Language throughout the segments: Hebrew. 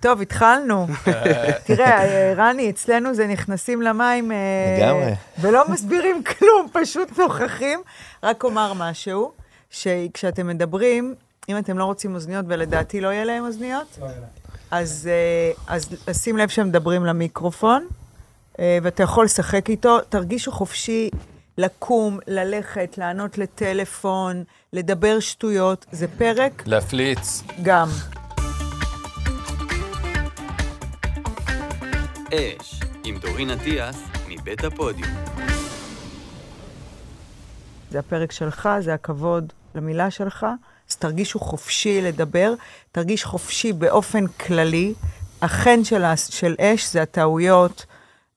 טוב, התחלנו. תראה, אה, רני, אצלנו זה נכנסים למים... אה, לגמרי. ולא מסבירים כלום, פשוט נוכחים. רק אומר משהו, שכשאתם מדברים, אם אתם לא רוצים אוזניות, ולדעתי לא יהיה להם אוזניות, אז, אה, אז שים לב שהם מדברים למיקרופון, אה, ואתה יכול לשחק איתו. תרגישו חופשי לקום, ללכת, לענות לטלפון, לדבר שטויות. זה פרק להפליץ. גם. אש, עם דורין אטיאס, מבית הפודיום. זה הפרק שלך, זה הכבוד למילה שלך, אז תרגישו חופשי לדבר, תרגיש חופשי באופן כללי. החן של, של אש זה הטעויות,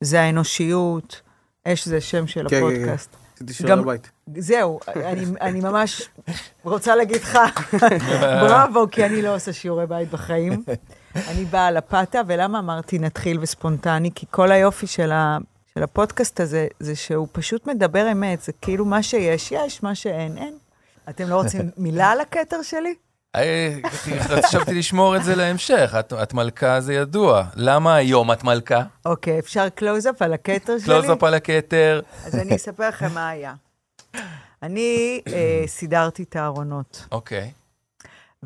זה האנושיות, אש זה שם של כן, כן, הפודקאסט. עשיתי שיעורי גם- בית. זהו, אני, אני ממש רוצה להגיד לך בראבו, כי אני לא עושה שיעורי בית בחיים. אני באה על הפאטה, ולמה אמרתי נתחיל וספונטני? כי כל היופי של, ה, של הפודקאסט הזה, זה שהוא פשוט מדבר אמת, זה כאילו מה שיש, יש, מה שאין, אין. אתם לא רוצים מילה על הכתר שלי? חשבתי לשמור את זה להמשך, את- את מלכה זה ידוע. למה היום את מלכה? אוקיי, אפשר קלוז-אפ על הכתר שלי? קלוז-אפ על הכתר. אז אני אספר לכם מה היה. אני אה, סידרתי את הארונות. אוקיי.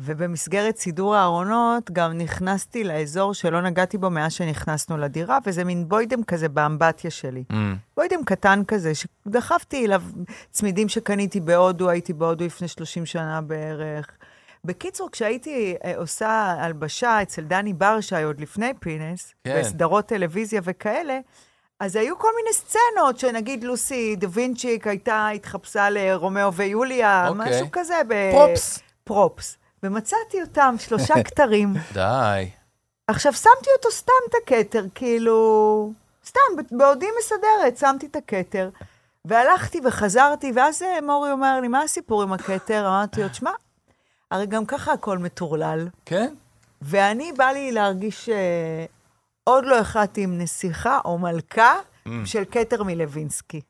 ובמסגרת סידור הארונות גם נכנסתי לאזור שלא נגעתי בו מאז שנכנסנו לדירה, וזה מין בוידם כזה באמבטיה שלי. Mm, בוידם קטן כזה, שדחפתי אליו צמידים שקניתי בהודו, הייתי בהודו לפני 30 שנה בערך. בקיצור, כשהייתי אה, עושה הלבשה אצל דני ברשי, עוד לפני פינס, כן. בסדרות טלוויזיה וכאלה, אז היו כל מיני סצנות, שנגיד לוסי דובינצ'יק הייתה, התחפשה לרומאו ויוליה, אוקיי. משהו כזה. ב- props. props. ומצאתי אותם, שלושה כתרים. די. עכשיו, שמתי אותו סתם את הכתר, כאילו... סתם, בעודי מסדרת, שמתי את הכתר. והלכתי וחזרתי, ואז אה, מורי אומר לי, מה הסיפור עם הכתר? אמרתי לו, תשמע, הרי גם ככה הכל מטורלל. כן? ואני, בא לי להרגיש אה, עוד לא החלטתי אם נסיכה או מלכה Mm. של כתר מלווינסקי.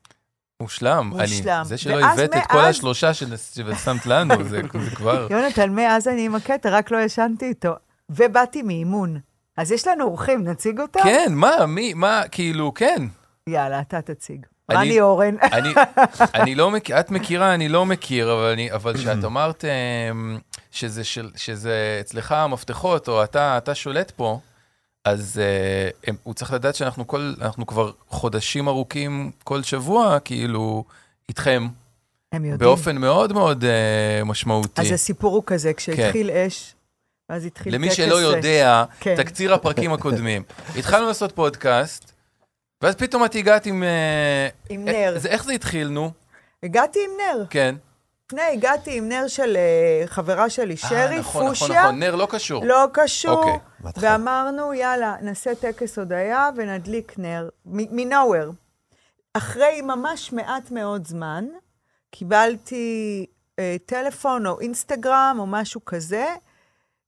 מושלם. אני- מושלם. זה שלא הבאת את כל השלושה ששמת לנו, זה זה כבר... יונתן, מאז אני עם הכתר, רק לא ישנתי איתו. ובאתי מאימון. אז יש לנו אורחים, נציג אותם? כן, מה, מי, מה, כאילו, כן. יאללה, אתה תציג. אני- רני אורן. אני, אני לא מכיר, את מכירה, אני לא מכיר, אבל, אני, אבל כשאת אמרת אמ, שזה, שזה אצלך המפתחות, או אתה, אתה שולט פה, אז אה, הם, הוא צריך לדעת שאנחנו כל, אנחנו כבר חודשים ארוכים כל שבוע, כאילו, איתכם, הם יודעים. באופן מאוד מאוד אה, משמעותי. אז הסיפור הוא כזה, כשהתחיל אש, ואז התחיל למי טקס... שלא אה, יודע, כן. תקציר הפרקים הקודמים. התחלנו לעשות פודקאסט, ואז פתאום את הגעת עם... אה, עם נר. זה, איך זה התחיל, נו? הגעתי עם נר. כן. לפני, הגעתי עם נר של אה, חברה שלי, אה, שרי, נכון, נכון, פושיה. נכון, נר לא קשור. לא קשור. אוקיי. בהתחלה. ואמרנו, יאללה, נעשה טקס הודיה ונדליק נר, מ-nowhere. אחרי ממש מעט מאוד זמן, קיבלתי אה, טלפון או אינסטגרם או משהו כזה.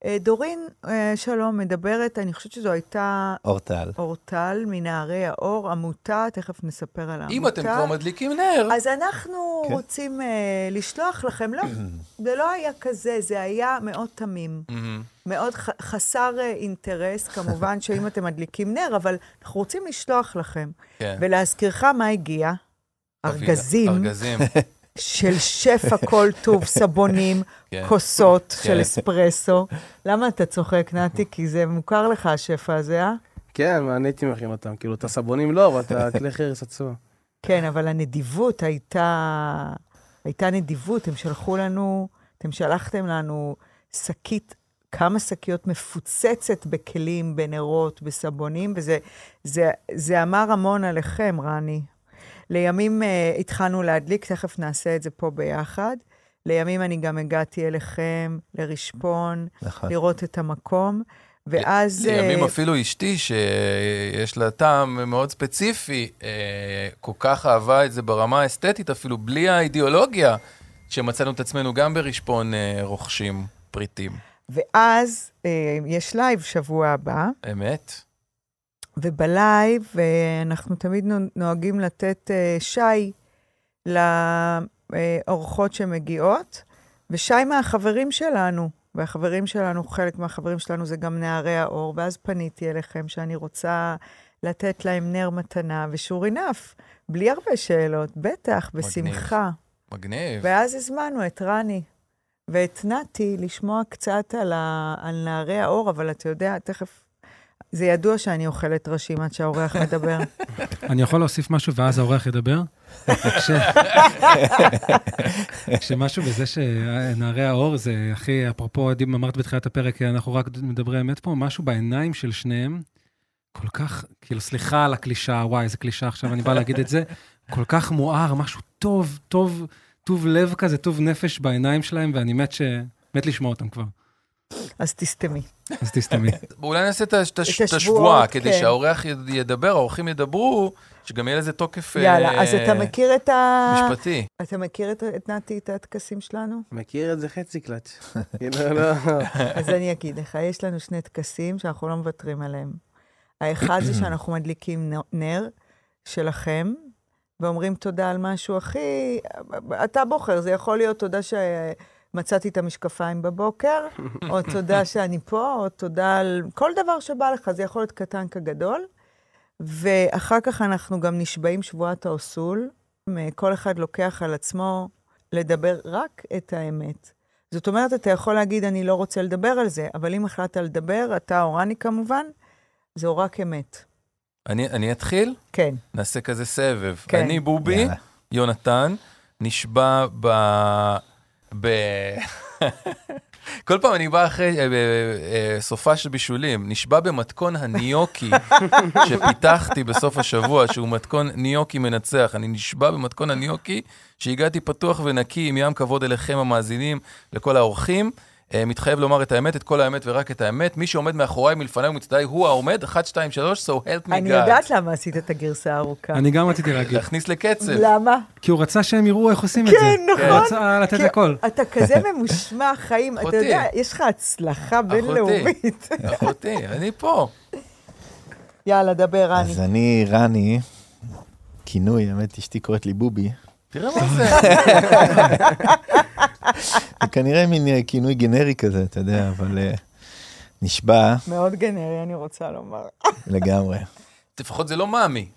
אה, דורין, אה, שלום, מדברת, אני חושבת שזו הייתה אורטל. אורטל מנערי האור, עמותה, תכף נספר על העמותה. אם אתם כבר מדליקים נר, אז אנחנו כן. רוצים אה, לשלוח לכם, לא, זה לא היה כזה, זה היה מאוד תמים. מהמם. מאוד ח- חסר אינטרס, כמובן שאם אתם מדליקים נר, אבל אנחנו רוצים לשלוח לכם. כן. ולהזכירך מה הגיע? ארגזים ארגזים. של שפע כל טוב, סבונים, כן. כוסות כן. של אספרסו. למה אתה צוחק, נתי? כי זה מוכר לך, השפע הזה, אה? כן, אני הייתי מכין אותם. כאילו, את הסבונים לא, אבל את הכלי חרס עצמו. כן, אבל הנדיבות הייתה, הייתה נדיבות. הם שלחו לנו, אתם שלחתם לנו שקית, כמה שקיות מפוצצת בכלים, בנרות, בסבונים, וזה זה, זה אמר המון עליכם, רני. לימים uh, התחלנו להדליק, תכף נעשה את זה פה ביחד. לימים אני גם הגעתי אליכם לרשפון, נכון. לראות את המקום, ואז... לימים אה, אפילו אשתי, שיש לה טעם מאוד ספציפי, אה, כל כך אהבה את זה ברמה האסתטית, אפילו בלי האידיאולוגיה, שמצאנו את עצמנו גם ברשפון רוכשים פריטים. ואז יש live שבוע הבא, אמת? וב live אנחנו תמיד נו- נוהגים לתת אה, שי לאורחות שמגיעות, ושי מהחברים שלנו. והחברים שלנו, חלק מהחברים שלנו זה גם נערי האור, ואז פניתי אליכם שאני רוצה לתת להם נר מתנה, ושור enough, בלי הרבה שאלות, בטח, בשמחה. מגניב. ואז הזמנו את רני ואת נתי לשמוע קצת על, ה... על נערי האור, אבל אתה יודע, תכף... זה ידוע שאני אוכלת ראשים עד שהאורח מדבר. אני יכול להוסיף משהו ואז האורח ידבר? כש- כשמשהו בזה שנערי האור זה, הכי, אפרופו, דיב- אמרת בתחילת הפרק, אנחנו רק מדברי אמת פה, משהו בעיניים של שניהם, כל כך, כאילו, סליחה על הקלישאה, וואי, איזה קלישאה עכשיו, אני בא להגיד את זה, כל כך מואר, משהו טוב, טוב, טוב לב כזה, טוב נפש בעיניים שלהם, ואני מת ש... מת לשמוע אותם כבר. אז תסתמי. אז תסתמי. אולי נעשה את השבועה, כדי כן. שהאורח יד- ידבר, האורחים ידברו, שגם יהיה לזה תוקף אה, יאללה, אז אתה מכיר את ה... משפטי. אתה מכיר את, נתי, את הטקסים שלנו? מכיר את זה חצי קלאץ'. כאילו, לא... אז אני אגיד לך, יש לנו שני טקסים שאנחנו לא מוותרים עליהם. האחד זה שאנחנו מדליקים נר שלכם, ואומרים תודה על משהו הכי... אתה בוחר, זה יכול להיות תודה שמצאתי את המשקפיים בבוקר, או תודה שאני פה, או תודה על כל דבר שבא לך, זה יכול להיות קטן כגדול. ואחר כך אנחנו גם נשבעים שבועת האוסול. כל אחד לוקח על עצמו לדבר רק את האמת. זאת אומרת, אתה יכול להגיד, אני לא רוצה לדבר על זה, אבל אם החלטת לדבר, אתה או רני כמובן, זו רק אמת. אני אני אתחיל? כן. נעשה כזה סבב. כן. אני בובי, יאללה. יונתן, נשבע ב... ב... כל פעם אני בא אחרי אה, אה, סופה של בישולים, נשבע במתכון הניוקי שפיתחתי בסוף השבוע, שהוא מתכון ניוקי מנצח. אני נשבע במתכון הניוקי שהגעתי פתוח ונקי עם ים כבוד אליכם המאזינים, לכל האורחים. אה, מתחייב לומר את האמת, את כל האמת ורק את האמת. מי שעומד מאחוריי, מלפניי ומצדדיי, הוא העומד, 1, 2, 3, so help me אני God. יודעת למה עשית את הגרסה הארוכה. אני גם רציתי להגיד, להכניס לקצב. למה? כי הוא רצה שהם יראו איך עושים את זה. כן, הוא נכון. רצה לתת הכל. אתה כזה ממושמע חיים, אתה. יודע, יש לך הצלחה בינלאומית. אחותי, אני פה. יאללה, דבר, רני. אז אני רני, כינוי, האמת, אשתי קוראת לי בובי. תראה מה זה. זה כנראה מין אה, כינוי גנרי כזה, אתה יודע, אבל אה, נשבע מאוד גנרי, אני רוצה לומר. לגמרי. לפחות זה לא מאמי.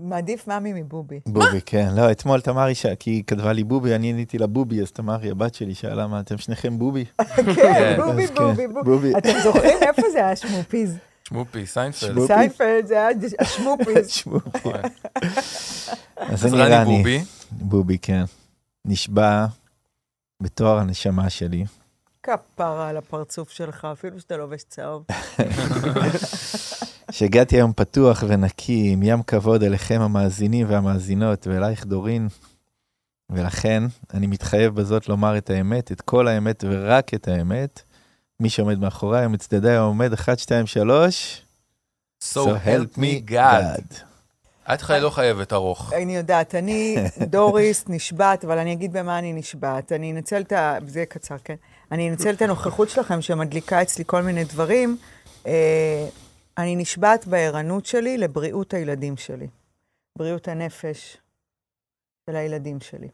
מעדיף מאמי מבובי. בובי, כן. לא, אתמול תמרי, ש- כי היא כתבה לי בובי, אני עניתי לה בובי, אז תמרי, הבת שלי, שאלה מה, אתם שניכם בובי? כן, בובי, אז כן, בובי, בובי. בובי. אתם זוכרים איפה זה היה schmoopies? schmoopie, סיינפלד. schmoopie. סיינפלד זה היה ה schmoopies. תשמעו. נכון. אז אז אני רני רני, בובי. כן. נשבע בטוהר הנשמה שלי, כפרה על הפרצוף שלך, אפילו שאתה לובש צהוב. שהגעתי היום פתוח ונקי, עם ים כבוד אליכם המאזינים והמאזינות, ואלייך דורין, ולכן אני מתחייב בזאת לומר את האמת, את כל האמת ורק את האמת. מי שעומד מאחוריי, מצדדיי העומד 1, 2, 3, So help me God. את חי- לא חייבת ארוך. אני יודעת, אני דוריס נשבעת, אבל אני אגיד במה אני נשבעת. אני אנצל את ה... זה יהיה קצר, כן? אני אנצל את הנוכחות שלכם שמדליקה אצלי כל מיני דברים. אה, אני נשבעת בערנות שלי לבריאות הילדים שלי. בריאות הנפש של הילדים שלי.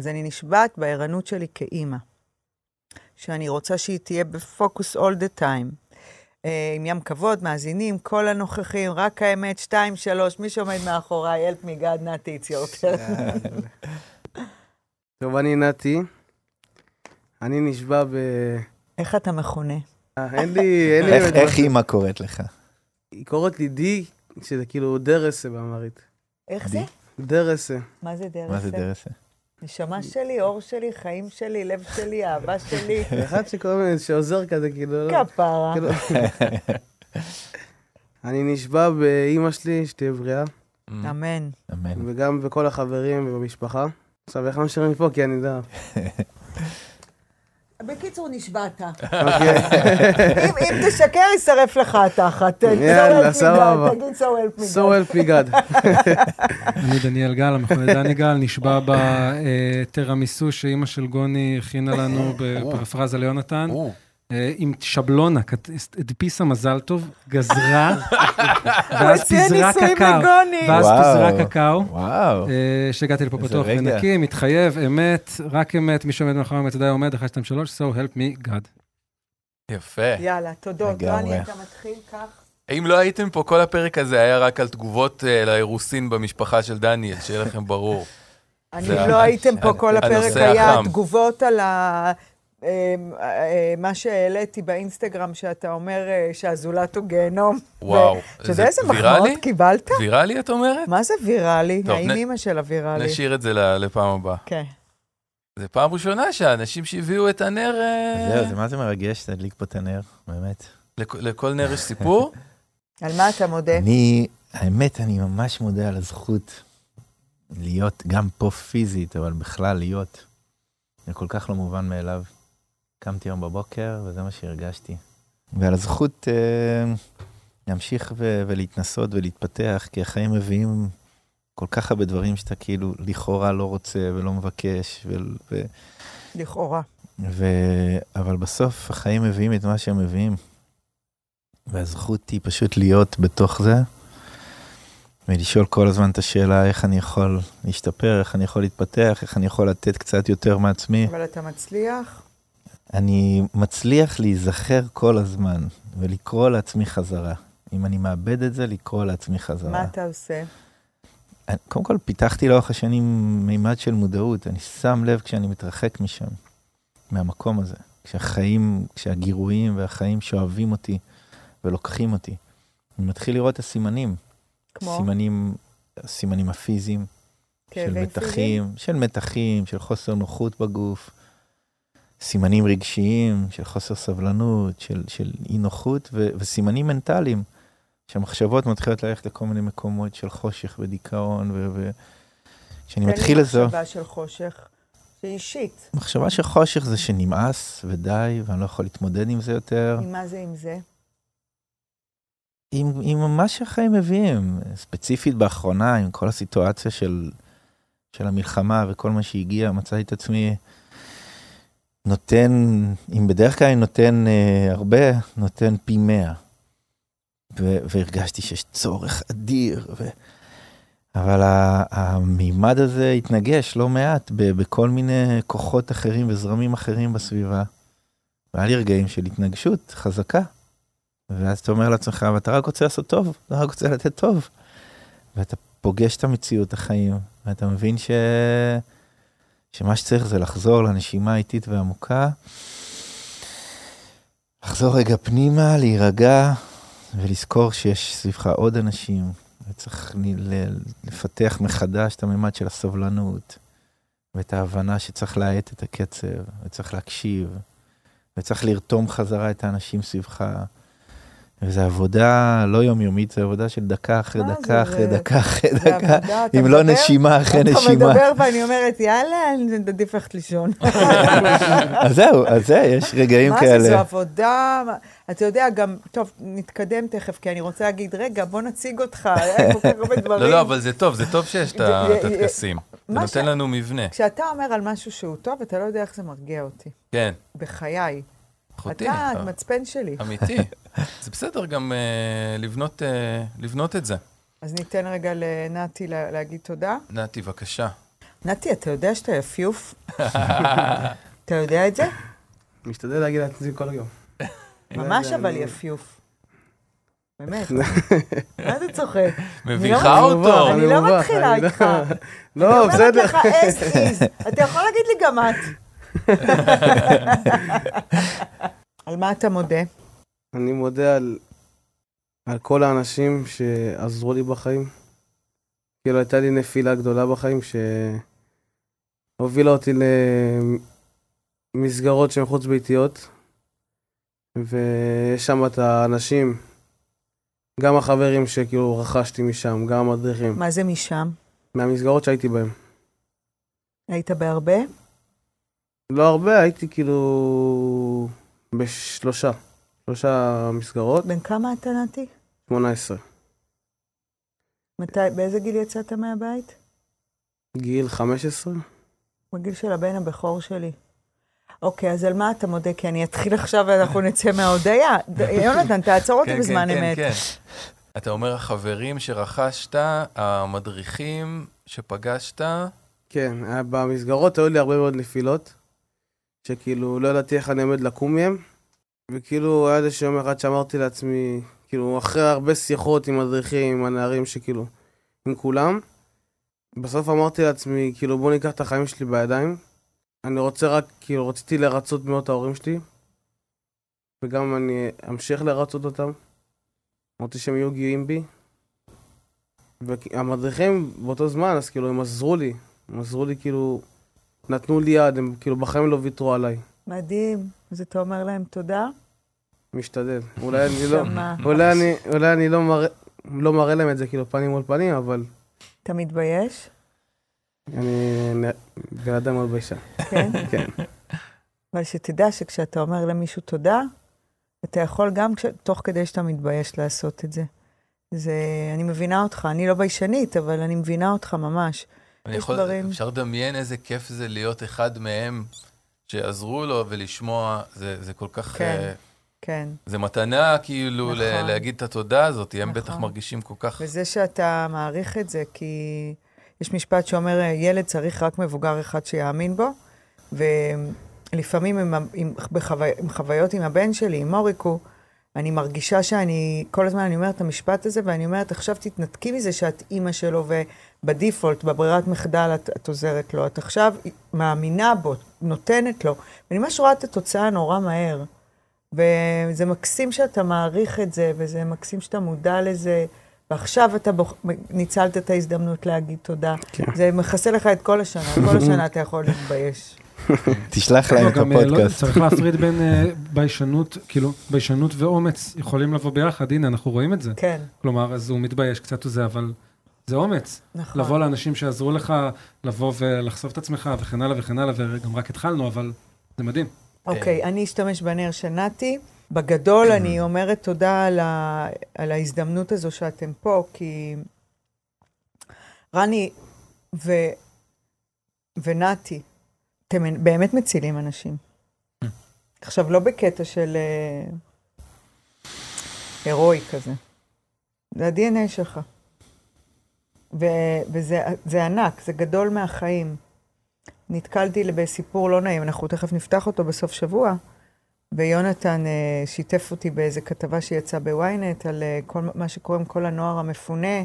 אז אני נשבעת בערנות שלי כאימא. שאני רוצה שהיא תהיה בפוקוס all the time. אה, עם ים כבוד, מאזינים, כל הנוכחים, רק האמת, שתיים, שלוש, מי שעומד מאחוריי, help me God, נתי, it's your turn. טוב, אני נתי. אני נשבע ב... איך אתה מכונה? אה, אין לי... אין לי... איך-. אימא קוראת לך? היא קוראת לי די, שזה כאילו דרסה באמרית. איך זה? דרסה. מה זה דרסה? מה זה דרסה? נשמה שלי, אור שלי, חיים שלי, לב שלי, אהבה שלי. אחד שקוראים לי, שעוזר כזה, כאילו... לא- כפרה. כאילו- אני נשבע באימא שלי, שתהיה בריאה, אמן. אמן. וגם בכל החברים ובמשפחה. עכשיו, איך נשאיר מפה? כי אני יודע. בקיצור, נשבעת. אוקיי. אם אם תשקר, יישרף לך התחת. יאללה, סבבה. תגיד so help me So God. help me God. אני דניאל גל, המכונה דני גל, נשבע בתרמיסו שאימא של גוני הכינה לנו בפרפרזה ליונתן, אה, עם שבלונה, הדפיסה מזל טוב, גזרה, ואז פיזרה קקאו. ואז. פיזרה קקאו. וואו. אה, שהגעתי לפה פתוח. ונקי, מתחייב, אמת, רק אמת, מי שעומד מאחורי מצדדיי עומד, 1, 2, 3, so help me God. יפה. יאללה, תודות. רני, אתה מתחיל כך? אם לא הייתם פה, כל הפרק הזה היה רק על תגובות אה, לאירוסין במשפחה של דניאל, שיהיה לכם ברור. אני לא הייתם פה, כל הפרק היה. תגובות על ה... אה, אה, מה שהעליתי באינסטגרם, שאתה אומר אה, שהזולת הוא גיהנום. וואו. אתה יודע איזה מחמאות? קיבלת? ויראלי, את אומרת? מה זה ויראלי? טוב, האם נ- אימא של הוויראלי? נשאיר את זה ל- לפעם הבאה. כן. זה פעם ראשונה שהאנשים שהביאו את הנר... זהו, זה מה זה מרגש להדליק פה את הנר, באמת. לכ- לכל נר יש סיפור? על מה אתה מודה? אני, האמת, אני ממש מודה על הזכות להיות גם פה פיזית, אבל בכלל להיות. זה כל כך לא מובן מאליו. קמתי היום בבוקר, וזה מה שהרגשתי. ועל הזכות אה, להמשיך ו- ולהתנסות ולהתפתח, כי החיים מביאים כל כך הרבה דברים שאתה כאילו לכאורה לא רוצה ולא מבקש, ו- ו- לכאורה. ו- אבל בסוף החיים מביאים את מה שהם מביאים. והזכות היא פשוט להיות בתוך זה, ולשאול כל הזמן את השאלה איך אני יכול להשתפר, איך אני יכול להתפתח, איך אני יכול לתת קצת יותר מעצמי. אבל אתה מצליח? אני מצליח להיזכר כל הזמן ולקרוא לעצמי חזרה. אם אני מאבד את זה, לקרוא לעצמי חזרה. מה אתה עושה? אני- קודם כל, פיתחתי לאורך השנים מימד של מודעות. אני שם לב כשאני מתרחק משם, מהמקום הזה. כשהחיים, כשהגירויים והחיים שואבים אותי ולוקחים אותי. אני מתחיל לראות את הסימנים. כמו? סימנים, הסימנים הפיזיים, של כאבים פיזיים? מתחים, של מתחים, של חוסר נוחות בגוף. סימנים רגשיים, של חוסר סבלנות, של, של אי נוחות, ו, וסימנים מנטליים, שהמחשבות מתחילות ללכת לכל מיני מקומות של חושך ודיכאון, ו... ו... מתחיל לזו, מחשבה של חושך, שהיא אישית. מחשבה של חושך זה שנמאס ודי, ואני לא יכול להתמודד עם זה יותר. עם מה זה עם זה? עם, עם מה שהחיים מביאים, ספציפית באחרונה, עם כל הסיטואציה של, של המלחמה וכל מה שהגיע, מצאתי את עצמי נותן, אם בדרך כלל אני נותן אה, הרבה, נותן פי מאה. והרגשתי שיש צורך אדיר, ו... אבל המימד הזה התנגש לא מעט ב- בכל מיני כוחות אחרים וזרמים אחרים בסביבה. והיה לי רגעים של התנגשות חזקה. ואז אתה אומר לעצמך, אבל אתה רק רוצה לעשות טוב, אתה רק רוצה לתת טוב. ואתה פוגש את המציאות, החיים, ואתה מבין ש... שמה שצריך זה לחזור לנשימה האיטית ועמוקה, לחזור רגע פנימה, להירגע, ולזכור שיש סביבך עוד אנשים, וצריך לפתח מחדש את הממד של הסובלנות, ואת ההבנה שצריך להאט את הקצב, וצריך להקשיב, וצריך לרתום חזרה את האנשים סביבך. וזו עבודה לא יומיומית, זו עבודה של דקה אחרי דקה? אחרי דקה אחרי דקה, אתה אם לא נשימה אחרי אתה נשימה. מדבר ואני אומרת, יאללה, אני עדיף ללכת לישון. אז זהו, אז זה, יש רגעים מה זה, זו כאלה. עבודה, אתה יודע, גם, טוב, נתקדם תכף, כי אני רוצה להגיד, רגע, בוא נציג אותך, היה כל כך הרבה דברים. לא, לא, אבל זה טוב, זה טוב שיש את הטקסים. זה מה נותן לנו מבנה. כשאתה אומר על משהו שהוא טוב, אתה לא יודע איך זה מרגיע אותי. כן, בחיי. אחותי, אתה המצפן שלי. אמיתי. זה בסדר גם אה, לבנות, אה, לבנות את זה. אז ניתן רגע לנתי לה- להגיד תודה. נתי, בבקשה. נתי, אתה יודע שאתה יפיוף? אתה יודע את זה? משתדל להגיד לעצמי כל היום. ממש אבל אני- יפיוף. באמת. מה אתה צוחק? מביכה אני אותו. אני לא מתחילה אני לא- איתך. לא, אני בסדר. אומרת לך is. אתה יכול להגיד לי גם את. על מה אתה מודה? אני מודה על, על כל האנשים שעזרו לי בחיים. כאילו, הייתה לי נפילה גדולה בחיים שהובילה אותי למסגרות שהן חוץ-ביתיות, ויש שם את האנשים, גם החברים שכאילו רכשתי משם, גם המדריכים, מה זה משם? מהמסגרות שהייתי בהן. היית בהרבה? לא הרבה, הייתי כאילו בשלושה, שלושה מסגרות, בן כמה אתה, נתי? 18. מתי, באיזה גיל יצאת מהבית? גיל 15? בגיל של הבן הבכור שלי. אוקיי, אז על מה אתה מודה? כי אני אתחיל עכשיו ואנחנו נצא מההודיה. יונתן, תעצור אותי כן, בזמן כן, אמת. כן, כן. אתה אומר החברים שרכשת, המדריכים שפגשת, כן, היה- במסגרות היו לי הרבה מאוד נפילות, שכאילו לא ידעתי איך אני עומד לקום מהם, וכאילו, היה איזה יום אחד שאמרתי לעצמי, כאילו, אחרי הרבה שיחות עם מדריכים, עם הנערים שכאילו, עם כולם, בסוף אמרתי לעצמי, כאילו, בוא ניקח את החיים שלי בידיים. אני רוצה רק, כאילו, רציתי לרצות מאוד את ההורים שלי, וגם אני אמשיך לרצות אותם. אמרתי שהם יהיו גאים בי. והמדריכים באותו זמן, אז כאילו, הם עזרו לי. הם עזרו לי, כאילו, נתנו לי יד, הם כאילו בחיים לא ויתרו עליי. מדהים. אז אתה אומר להם תודה? משתדל. אולי אני לא. אולי אני, אולי אני לא מראה, לא מראה להם את זה כאילו פנים מול פנים, אבל אתה מתבייש? אני בן אדם מאוד ביישן. כן? כן. אבל שתדע שכשאתה אומר למישהו תודה, אתה יכול גם כש... תוך כדי שאתה מתבייש לעשות את זה. זה, אני מבינה אותך, אני לא ביישנית, אבל אני מבינה אותך ממש. אני יש יכול, דברים- אפשר לדמיין איזה כיף זה להיות אחד מהם שעזרו לו ולשמוע, זה, זה כל כך... כן. אה, כן. זה מתנה כאילו ל- נכון. להגיד את התודה הזאת, הם נכון. בטח מרגישים כל כך... וזה שאתה מעריך את זה, כי יש משפט שאומר, ילד צריך רק מבוגר אחד שיאמין בו, ולפעמים עם, עם, בחוו... עם חוויות עם הבן שלי, עם מוריקו, אני מרגישה שאני, כל הזמן אני אומרת את המשפט הזה, ואני אומרת, עכשיו תתנתקי מזה שאת אימא שלו, ובדיפולט, בברירת מחדל את, את עוזרת לו. את עכשיו מאמינה בו, נותנת לו, ואני ממש רואה את התוצאה נורא מהר. וזה מקסים שאתה מעריך את זה, וזה מקסים שאתה מודע לזה, ועכשיו אתה בוח... ניצלת את ההזדמנות להגיד תודה. כן. זה מכסה לך את כל השנה, כל השנה אתה יכול להתבייש. תשלח להם לא, את אה, לא, הפודקאסט. צריך להפריד בין אה, ביישנות, כאילו, ביישנות ואומץ יכולים לבוא ביחד, הנה, אנחנו רואים את זה. כן, כלומר, אז הוא מתבייש קצת וזה, אבל זה אומץ. נכון. לבוא לאנשים שיעזרו לך, לבוא ולחשוף את עצמך וכן הלאה וכן הלאה, וגם רק התחלנו, אבל זה מדהים. אוקיי, אני אשתמש בנר של נתי. בגדול, אני אומרת תודה על, ה... על ההזדמנות הזו שאתם פה, כי רני ו... ונתי, אתם באמת מצילים אנשים. עכשיו, לא בקטע של אה, הירואי כזה. זה ה-DNA שלך. ו... וזה זה ענק, זה גדול מהחיים. נתקלתי בסיפור לא נעים, אנחנו תכף נפתח אותו בסוף שבוע, ויונתן אה, שיתף אותי באיזה כתבה שיצאה בוויינט על אה, כל מה שקורה עם כל הנוער המפונה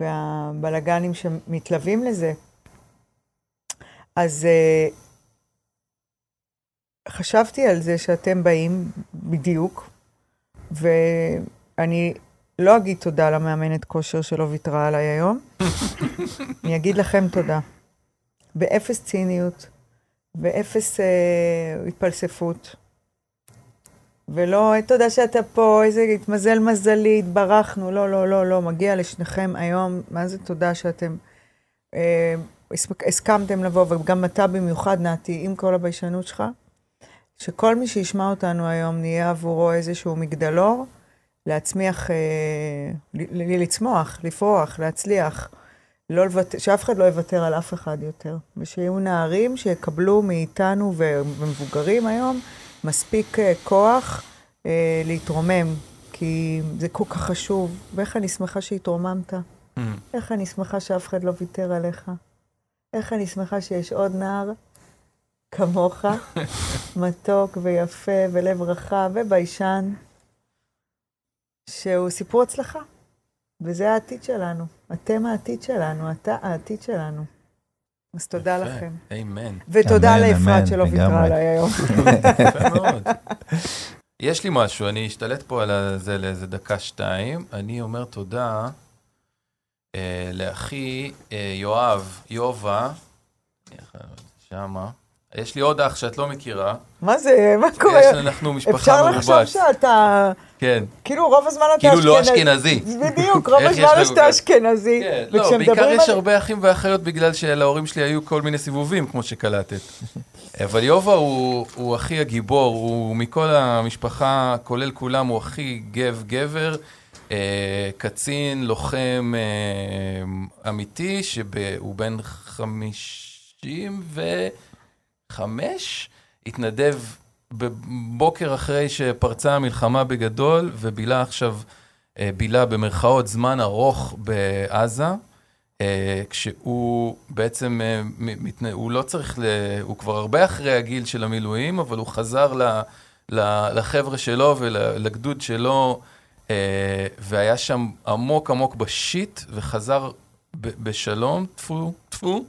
והבלגנים שמתלווים לזה. אז אה, חשבתי על זה שאתם באים בדיוק, ואני לא אגיד תודה למאמנת כושר שלא ויתרה עליי היום, אני אגיד לכם תודה. באפס ציניות, באפס אה, התפלספות. ולא, תודה שאתה פה, איזה התמזל מזלי, התברכנו, לא, לא, לא, לא, מגיע לשניכם היום, מה זה תודה שאתם אה, הסכמתם לבוא, וגם אתה במיוחד, נתי, עם כל הביישנות שלך, שכל מי שישמע אותנו היום נהיה עבורו איזשהו מגדלור, להצמיח, אה, ל- לצמוח, לפרוח, להצליח. לא לוותר, שאף אחד לא יוותר על אף אחד יותר, ושיהיו נערים שיקבלו מאיתנו ומבוגרים היום מספיק אה, כוח אה, להתרומם, כי זה כל כך חשוב, ואיך אני שמחה שהתרוממת, Mm. איך אני שמחה שאף אחד לא ויתר עליך, איך אני שמחה שיש עוד נער כמוך, מתוק ויפה ולב רחב וביישן, שהוא סיפור הצלחה. וזה העתיד שלנו. אתם העתיד שלנו, אתה העתיד שלנו. אז תודה יפה, לכם. אמן. ותודה לאפרת שלא ויתרה. עליי היום. יפה מאוד. יש לי משהו, אני אשתלט פה על זה לאיזה דקה-שתיים. אני אומר תודה לאחי אה, יואב, יובה, שמה. יש לי עוד אח שאת לא מכירה. מה זה, מה קורה? יש, אנחנו משפחה אפשר לחשוב מרובעת. שאתה, כן, כאילו רוב הזמן אתה כאילו לא אשכנזי. אשכנזי. בדיוק, רוב הזמן גם- אשכנזי. כן, לא, בעיקר יש על- הרבה אחים ואחיות בגלל שלהורים שלי היו כל מיני סיבובים, כמו שקלטת. אבל יובה הוא, הוא הכי הגיבור, הוא מכל המשפחה, כולל כולם, הוא הכי גב גבר, אה, קצין, לוחם אה, אמיתי, שהוא בן חמישים וחמש, התנדב בבוקר אחרי שפרצה המלחמה בגדול, ובילה עכשיו, אה, בילה במרכאות זמן ארוך בעזה. אה, כשהוא בעצם, אה, הוא לא צריך, ל... הוא כבר הרבה אחרי הגיל של המילואים, אבל הוא חזר לחבר'ה שלו ולגדוד שלו, אה, והיה שם עמוק עמוק בשיט, וחזר בשלום, טפו, טפו,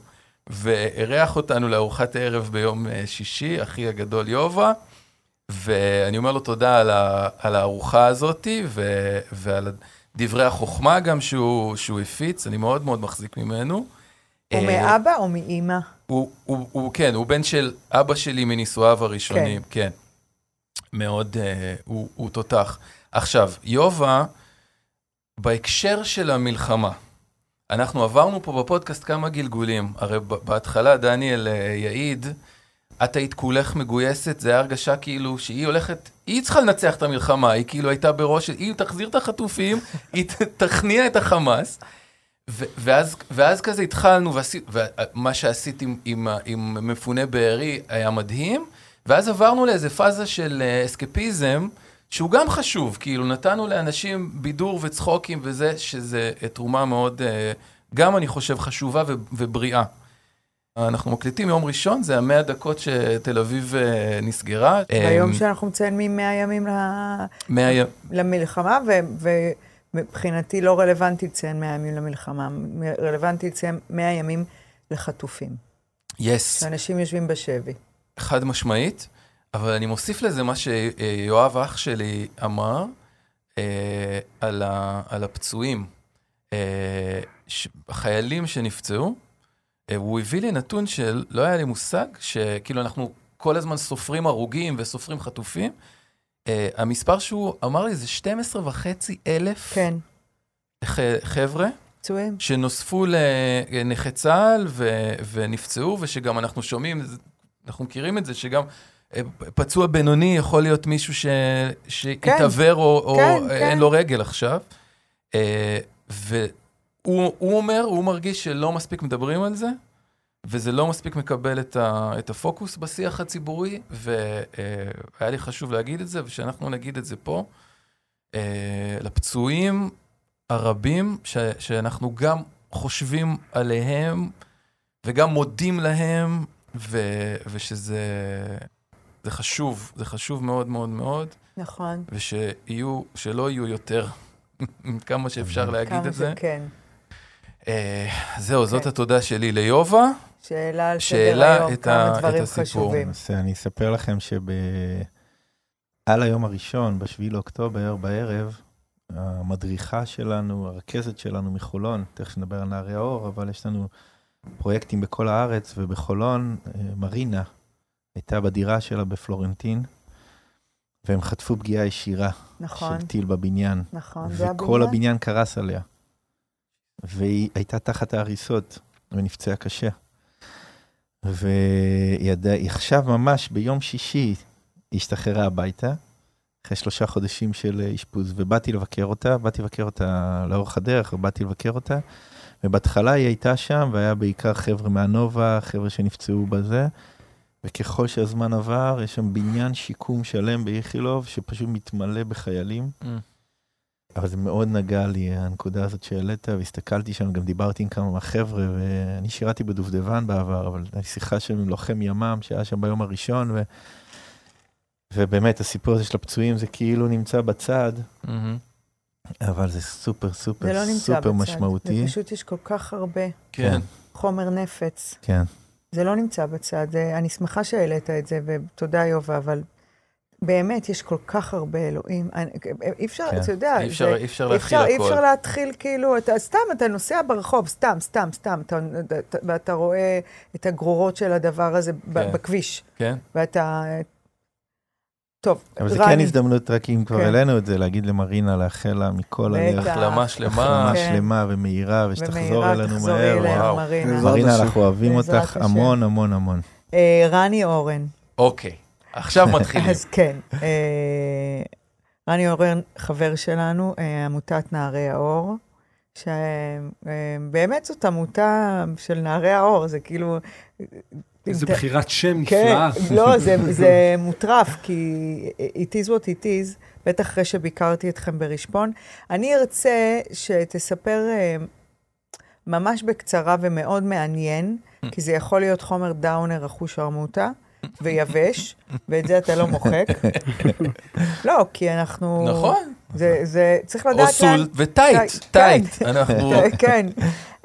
ואירח אותנו לארוחת ערב ביום אה, שישי, אחי הגדול יובה. ואני אומר לו תודה על, ה, על הארוחה הזאתי, ו, ועל דברי החוכמה גם שהוא, שהוא הפיץ, אני מאוד מאוד מחזיק ממנו. הוא אה, מאבא או מאימא? הוא, הוא, הוא, כן, הוא בן של אבא שלי מנישואיו הראשונים, כן. כן. מאוד, אה, הוא, הוא תותח. עכשיו, יובה, בהקשר של המלחמה, אנחנו עברנו פה בפודקאסט כמה גלגולים. הרי בהתחלה דניאל אה, יעיד, את היית כולך מגויסת, זה היה הרגשה כאילו שהיא הולכת, היא צריכה לנצח את המלחמה, היא כאילו הייתה בראש, היא תחזיר את החטופים, היא תכניע את החמאס. ואז, ואז כזה התחלנו, ומה שעשית עם, עם, עם מפוני בארי היה מדהים, ואז עברנו לאיזה פאזה של אה, אסקפיזם, שהוא גם חשוב, כאילו נתנו לאנשים בידור וצחוקים וזה, שזה אה, תרומה מאוד, אה, גם אני חושב חשובה ו- ובריאה. אנחנו מקליטים יום ראשון, זה המאה דקות שתל אביב אה, נסגרה. ביום אה, שאנחנו מציינים 100 ימים ל- מאה י- למלחמה, ו- ומבחינתי לא רלוונטי לציין 100 ימים למלחמה, רלוונטי לציין 100 ימים לחטופים. יס. שאנשים יושבים בשבי. חד משמעית, אבל אני מוסיף לזה מה שיואב אח שלי אמר אה, על, ה, על הפצועים. אה, החיילים שנפצעו, אה, הוא הביא לי נתון שלא היה לי מושג, שכאילו אנחנו כל הזמן סופרים הרוגים וסופרים חטופים. אה, המספר שהוא אמר לי זה 12 וחצי אלף כן, חבר'ה. פצועים. שנוספו לנכי צה"ל ו- ונפצעו, ושגם אנחנו שומעים, אנחנו מכירים את זה, שגם פצוע בינוני יכול להיות מישהו ש- שהתעוור או, או כן, אין כן. לו רגל עכשיו. אה, והוא הוא אומר, הוא מרגיש שלא מספיק מדברים על זה, וזה לא מספיק מקבל את, ה- את הפוקוס בשיח הציבורי, והיה לי חשוב להגיד את זה, ושאנחנו נגיד את זה פה. אה, לפצועים הרבים, ש, שאנחנו גם חושבים עליהם וגם מודים להם, ו, ושזה זה חשוב, זה חשוב מאוד מאוד מאוד, נכון. ושיהיו, שלא יהיו יותר, כמה שאפשר להגיד כמה את זה. שכן. אה, זהו, זאת כן. התודה שלי ליובה. שאלה על סדר היום, כמה ה- את דברים הסיפור. חשובים. אז אני אספר לכם שב... על היום הראשון, ב-7 לאוקטובר, בערב, המדריכה שלנו, הרכזת שלנו מחולון, תכף נדבר על נערי האור, אבל יש לנו פרויקטים בכל הארץ, ובחולון, אה, מרינה הייתה בדירה שלה בפלורנטין, והם חטפו פגיעה ישירה נכון, של טיל בבניין, נכון. זה וכל הבניין? הבניין קרס עליה. והיא הייתה תחת ההריסות, ונפצעה קשה. והיא עכשיו ממש ביום שישי השתחררה הביתה, אחרי שלושה חודשים של אשפוז, ובאתי לבקר אותה, באתי לבקר אותה לאורך הדרך, ובאתי לבקר אותה, ובהתחלה היא הייתה שם, והיה בעיקר חבר'ה מהנובה, חבר'ה שנפצעו בזה, וככל שהזמן עבר, יש שם בניין שיקום שלם באיכילוב, שפשוט מתמלא בחיילים. אבל זה מאוד נגע לי, הנקודה הזאת שהעלית, והסתכלתי שם, גם דיברתי עם כמה מהחבר'ה, ואני שירתי בדובדבן בעבר, אבל הייתה לי שיחה שם עם לוחם ימ"מ שהיה שם ביום הראשון, ו... ובאמת, הסיפור הזה של הפצועים זה כאילו נמצא בצד, מהמם. אבל זה סופר סופר זה לא נמצא סופר בצד. משמעותי. זה פשוט יש כל כך הרבה כן. חומר נפץ. כן, זה לא נמצא בצד. זה- אני שמחה שהעלית את זה, ותודה, יובה, אבל באמת, יש כל כך הרבה אלוהים. אני- אי אפשר, כן. אתה יודע, אי אפשר, זה- אי אפשר אי אפשר, אי הכל. אפשר להתחיל כאילו, אתה סתם, אתה נוסע ברחוב, סתם, סתם, סתם, אתה, אתה, ואתה רואה את הגרורות של הדבר הזה כן. בכביש, כן? ואתה... טוב, אבל זה רני, כן הזדמנות, רק אם כבר כן. העלינו את זה, להגיד למרינה, לאחל לה מכל הלב. החלמה שלמה. החלמה כן. שלמה ומהירה, ושתחזור אלינו מהר. וואו. מרינה. אנחנו אוהבים אותך השם. המון המון המון. אה, רני אורן. אוקיי, עכשיו מתחילים. אז כן, אה, רני אורן חבר שלנו, אה, עמותת נערי האור, שבאמת זאת עמותה של נערי האור, זה כאילו... ת- בחירת שם כן, נפלאה. לא, זה, זה מוטרף, כי it is what it is, בטח אחרי שביקרתי אתכם ברשפון. אני ארצה שתספר אה, ממש בקצרה ומאוד מעניין, כי זה יכול להיות חומר דאונר אחוש ערמוטה, ויבש, ואת זה אתה לא מוחק. לא, כי אנחנו... נכון. זה, זה, צריך לדעת או. סול וטייט, טייט, טייט. טייט. אנחנו... כן.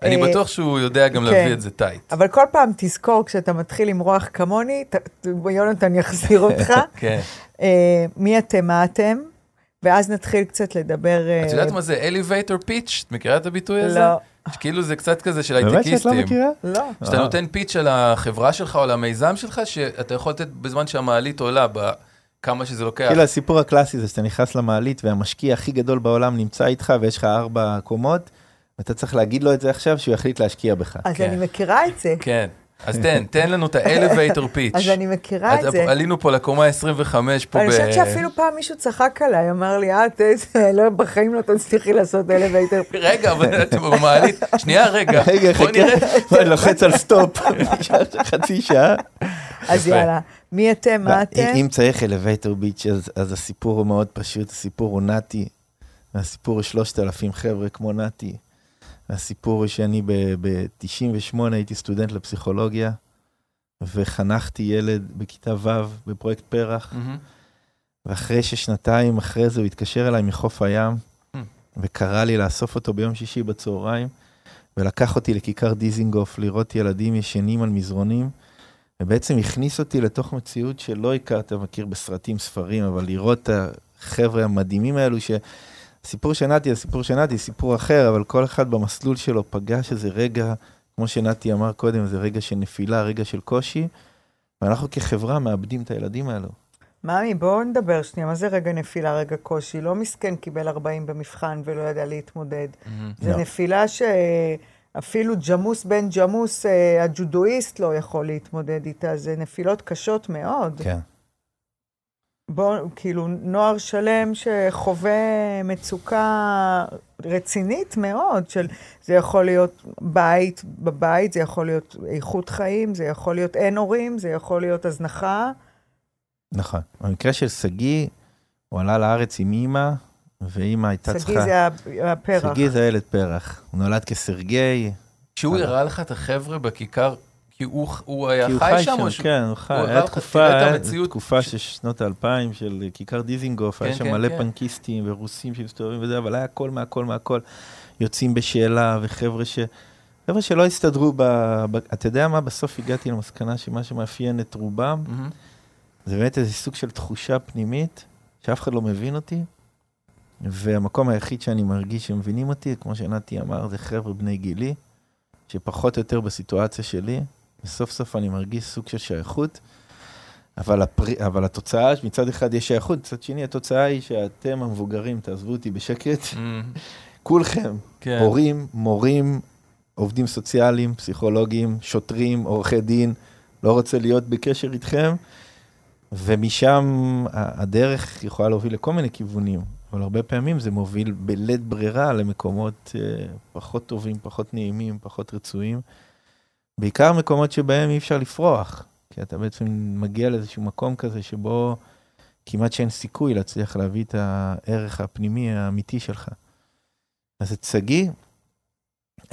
אני אה, בטוח שהוא יודע גם כן. להביא את זה טייט. אבל כל פעם תזכור, כשאתה מתחיל למרוח כמוני, ת- ת- יונתן יחזיר אותך. כן. אה, מי אתם, מה אתם, ואז נתחיל קצת לדבר... אה, את יודעת מה זה elevator pitch? את מכירה את הביטוי הזה? לא, כאילו זה קצת כזה של באמת שאת לא הייטקיסטים. מכירה? לא. שאתה אה. נותן פיץ' על החברה שלך או על המיזם שלך, שאתה יכול לתת בזמן שהמעלית עולה, בכמה שזה לוקח. כאילו הסיפור הקלאסי זה שאתה נכנס למעלית והמשקיע הכי גדול בעולם נמצא איתך ויש לך ארבע קומות, ואתה צריך להגיד לו את זה עכשיו שהוא יחליט להשקיע בך. אז כן. אני מכירה את זה. כן. אז תן, תן לנו את ה elevator pitch. אז אני מכירה את זה. עלינו פה לקומה 25 פה ב... אני חושבת שאפילו פעם מישהו צחק עליי, אמר לי, את, איזה, לא, בחיים לא תצליחי לעשות elevator. רגע, אבל אתם במעלית. שנייה, רגע. רגע, בוא נראה. חכה, לוחץ על סטופ, חצי שעה. אז. יאללה, מי אתם, מה אתם? אם- צריך pitch אז אז הסיפור הוא מאוד פשוט, הסיפור הוא נתי, והסיפור הוא 3,000 חבר'ה כמו נתי. והסיפור הוא שאני ב-98 הייתי סטודנט לפסיכולוגיה, וחנכתי ילד בכיתה ו' בפרויקט פרח, מהמם. ואחרי ששנתיים אחרי זה הוא התקשר אליי מחוף הים, Mm. וקרא לי לאסוף אותו ביום שישי בצהריים, ולקח אותי לכיכר דיזינגוף לראות ילדים ישנים על מזרונים, ובעצם הכניס אותי לתוך מציאות שלא הכרת, מכיר בסרטים, ספרים, אבל לראות את החבר'ה המדהימים האלו, שהסיפור של נתי, הסיפור של נתי, סיפור אחר, אבל כל אחד במסלול שלו פגש איזה רגע, כמו שנתי אמר קודם, זה רגע של נפילה, רגע של קושי, ואנחנו כחברה מאבדים את הילדים האלו. ממי, בואו נדבר שנייה, מה זה רגע נפילה, רגע קושי? לא מסכן קיבל 40 במבחן ולא ידע להתמודד. מהמם. זה לא. נפילה שאפילו ג'מוס בן ג'מוס, אה, הג'ודואיסט, לא יכול להתמודד איתה. זה נפילות קשות מאוד. כן. בואו, כאילו, נוער שלם שחווה מצוקה רצינית מאוד, של זה יכול להיות בית בבית, זה יכול להיות איכות חיים, זה יכול להיות אין הורים, זה יכול להיות הזנחה. נכון. במקרה של שגיא, הוא עלה לארץ עם אימא, ואימא הייתה צריכה... שגיא זה הפרח. שגיא זה ילד פרח. הוא נולד כסרגי, כשהוא הראה לך את החבר'ה בכיכר, כי הוא הוא היה כי הוא חי חי שם שם, או שהוא... כן, הוא חי. הוא היה תקופה, היה. תקופה של שנות האלפיים של כיכר דיזינגוף, היה כן, שם כן, מלא כן. פנקיסטים ורוסים שמסתובבים וזה, אבל היה הכל מהכל מהכל. יוצאים בשאלה, וחבר'ה ש... חבר'ה שלא הסתדרו ב... ב... אתה יודע מה? בסוף הגעתי למסקנה שמה שמאפיין את רובם, מהמם. זה באמת איזה סוג של תחושה פנימית, שאף אחד לא מבין אותי, והמקום היחיד שאני מרגיש שמבינים אותי, כמו שנתי אמר, זה חבר'ה בני גילי, שפחות או יותר בסיטואציה שלי, וסוף סוף אני מרגיש סוג של שייכות, אבל, הפר... אבל התוצאה, מצד אחד יש שייכות, מצד שני התוצאה היא שאתם המבוגרים, תעזבו אותי בשקט, מהמם. כולכם, כן. הורים, מורים, עובדים סוציאליים, פסיכולוגים, שוטרים, עורכי דין, לא רוצה להיות בקשר איתכם, ומשם הדרך יכולה להוביל לכל מיני כיוונים, אבל הרבה פעמים זה מוביל בלית ברירה למקומות אה, פחות טובים, פחות נעימים, פחות רצויים. בעיקר מקומות שבהם אי אפשר לפרוח, כי אתה בעצם מגיע לאיזשהו מקום כזה שבו כמעט שאין סיכוי להצליח להביא את הערך הפנימי האמיתי שלך. אז את שגיא,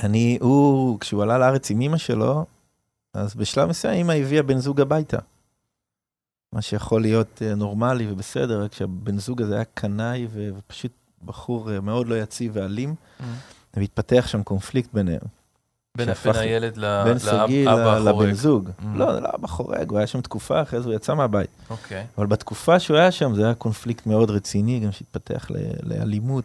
אני, הוא, כשהוא עלה לארץ עם אמא שלו, אז בשלב מסוים אמא הביאה בן זוג הביתה. מה שיכול להיות אה, נורמלי ובסדר, רק שהבן זוג הזה היה קנאי ופשוט בחור אה, מאוד לא יציב ואלים, מהמם. והתפתח שם קונפליקט ביניהם. בין בין הילד בין לאבא החורג. לבן זוג. Mm. לא, לא אבא חורג, הוא היה שם תקופה, אחרי זה הוא יצא מהבית. אוקיי. אבל בתקופה שהוא היה שם זה היה קונפליקט מאוד רציני, גם שהתפתח לאלימות.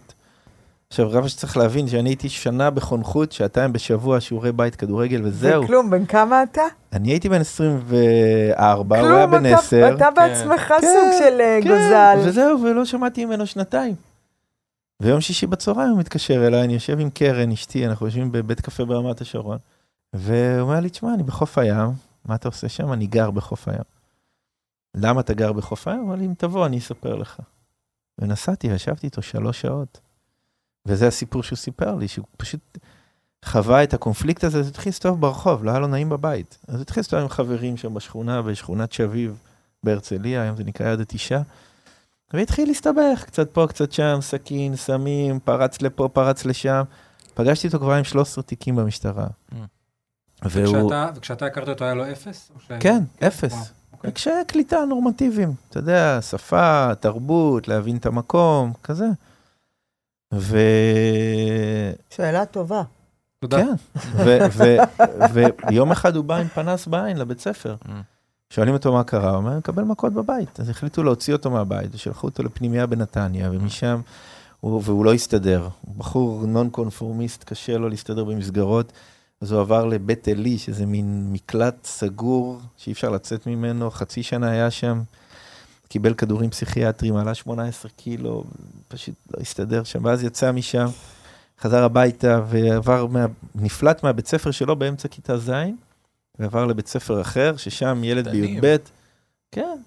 עכשיו, רב שצריך להבין שאני הייתי שנה בחונכות, שעתיים בשבוע, שיעורי בית, כדורגל וזהו. זה כלום, בן כמה אתה? אני הייתי בן 24, הוא היה כלום, בן אתה- 10. אתה בעצמך כן, סוג של אה, כן, גוזל. וזהו, ולא שמעתי ממנו שנתיים. ויום שישי בצהריים הוא מתקשר אליי, אני יושב עם קרן, אשתי, אנחנו יושבים בבית קפה ברמת השרון, והוא אומר לי, תשמע, אני בחוף הים, מה אתה עושה שם? אני גר בחוף הים. למה אתה גר בחוף הים? הוא אמר לי, אם תבוא, אני אספר לך. ונסעתי, וישבתי איתו שלוש שעות. וזה הסיפור שהוא סיפר לי, שהוא פשוט חווה את הקונפליקט הזה, הוא התחיל להסתובב ברחוב, לא היה לו נעים בבית. אז התחיל להסתובב עם חברים שם בשכונה, בשכונת שביב בהרצליה, היום זה נקרא יד התשעה. והתחיל להסתבך, קצת פה, קצת שם, סכין, סמים, פרץ לפה, פרץ לשם. פגשתי אותו כבר עם 13 תיקים במשטרה. Mm. והוא, וכשאתה- הכרת אותו היה לו אפס? כן, אפס. קשיי קליטה נורמטיביים. אתה יודע, שפה, תרבות, להבין את המקום, כזה. ו... שאלה טובה. תודה. כן, ויום אחד הוא בא עם פנס בעין לבית ספר. שואלים אותו מה קרה, הוא אומר, הוא מקבל מכות בבית. אז החליטו להוציא אותו מהבית, ושלחו אותו לפנימייה בנתניה, ומשם, הוא, והוא לא הסתדר. הוא בחור נון קונפורמיסט, קשה לו להסתדר במסגרות, אז הוא עבר לבית עלי, שזה מין מקלט סגור, שאי אפשר לצאת ממנו, חצי שנה היה שם, קיבל כדורים פסיכיאטריים, עלה 18 קילו, פשוט לא הסתדר שם, ואז יצא משם. חזר הביתה ועבר, מה, נפלט מהבית ספר שלו באמצע כיתה ז', ועבר לבית ספר אחר, ששם ילד. בי"ב, כן,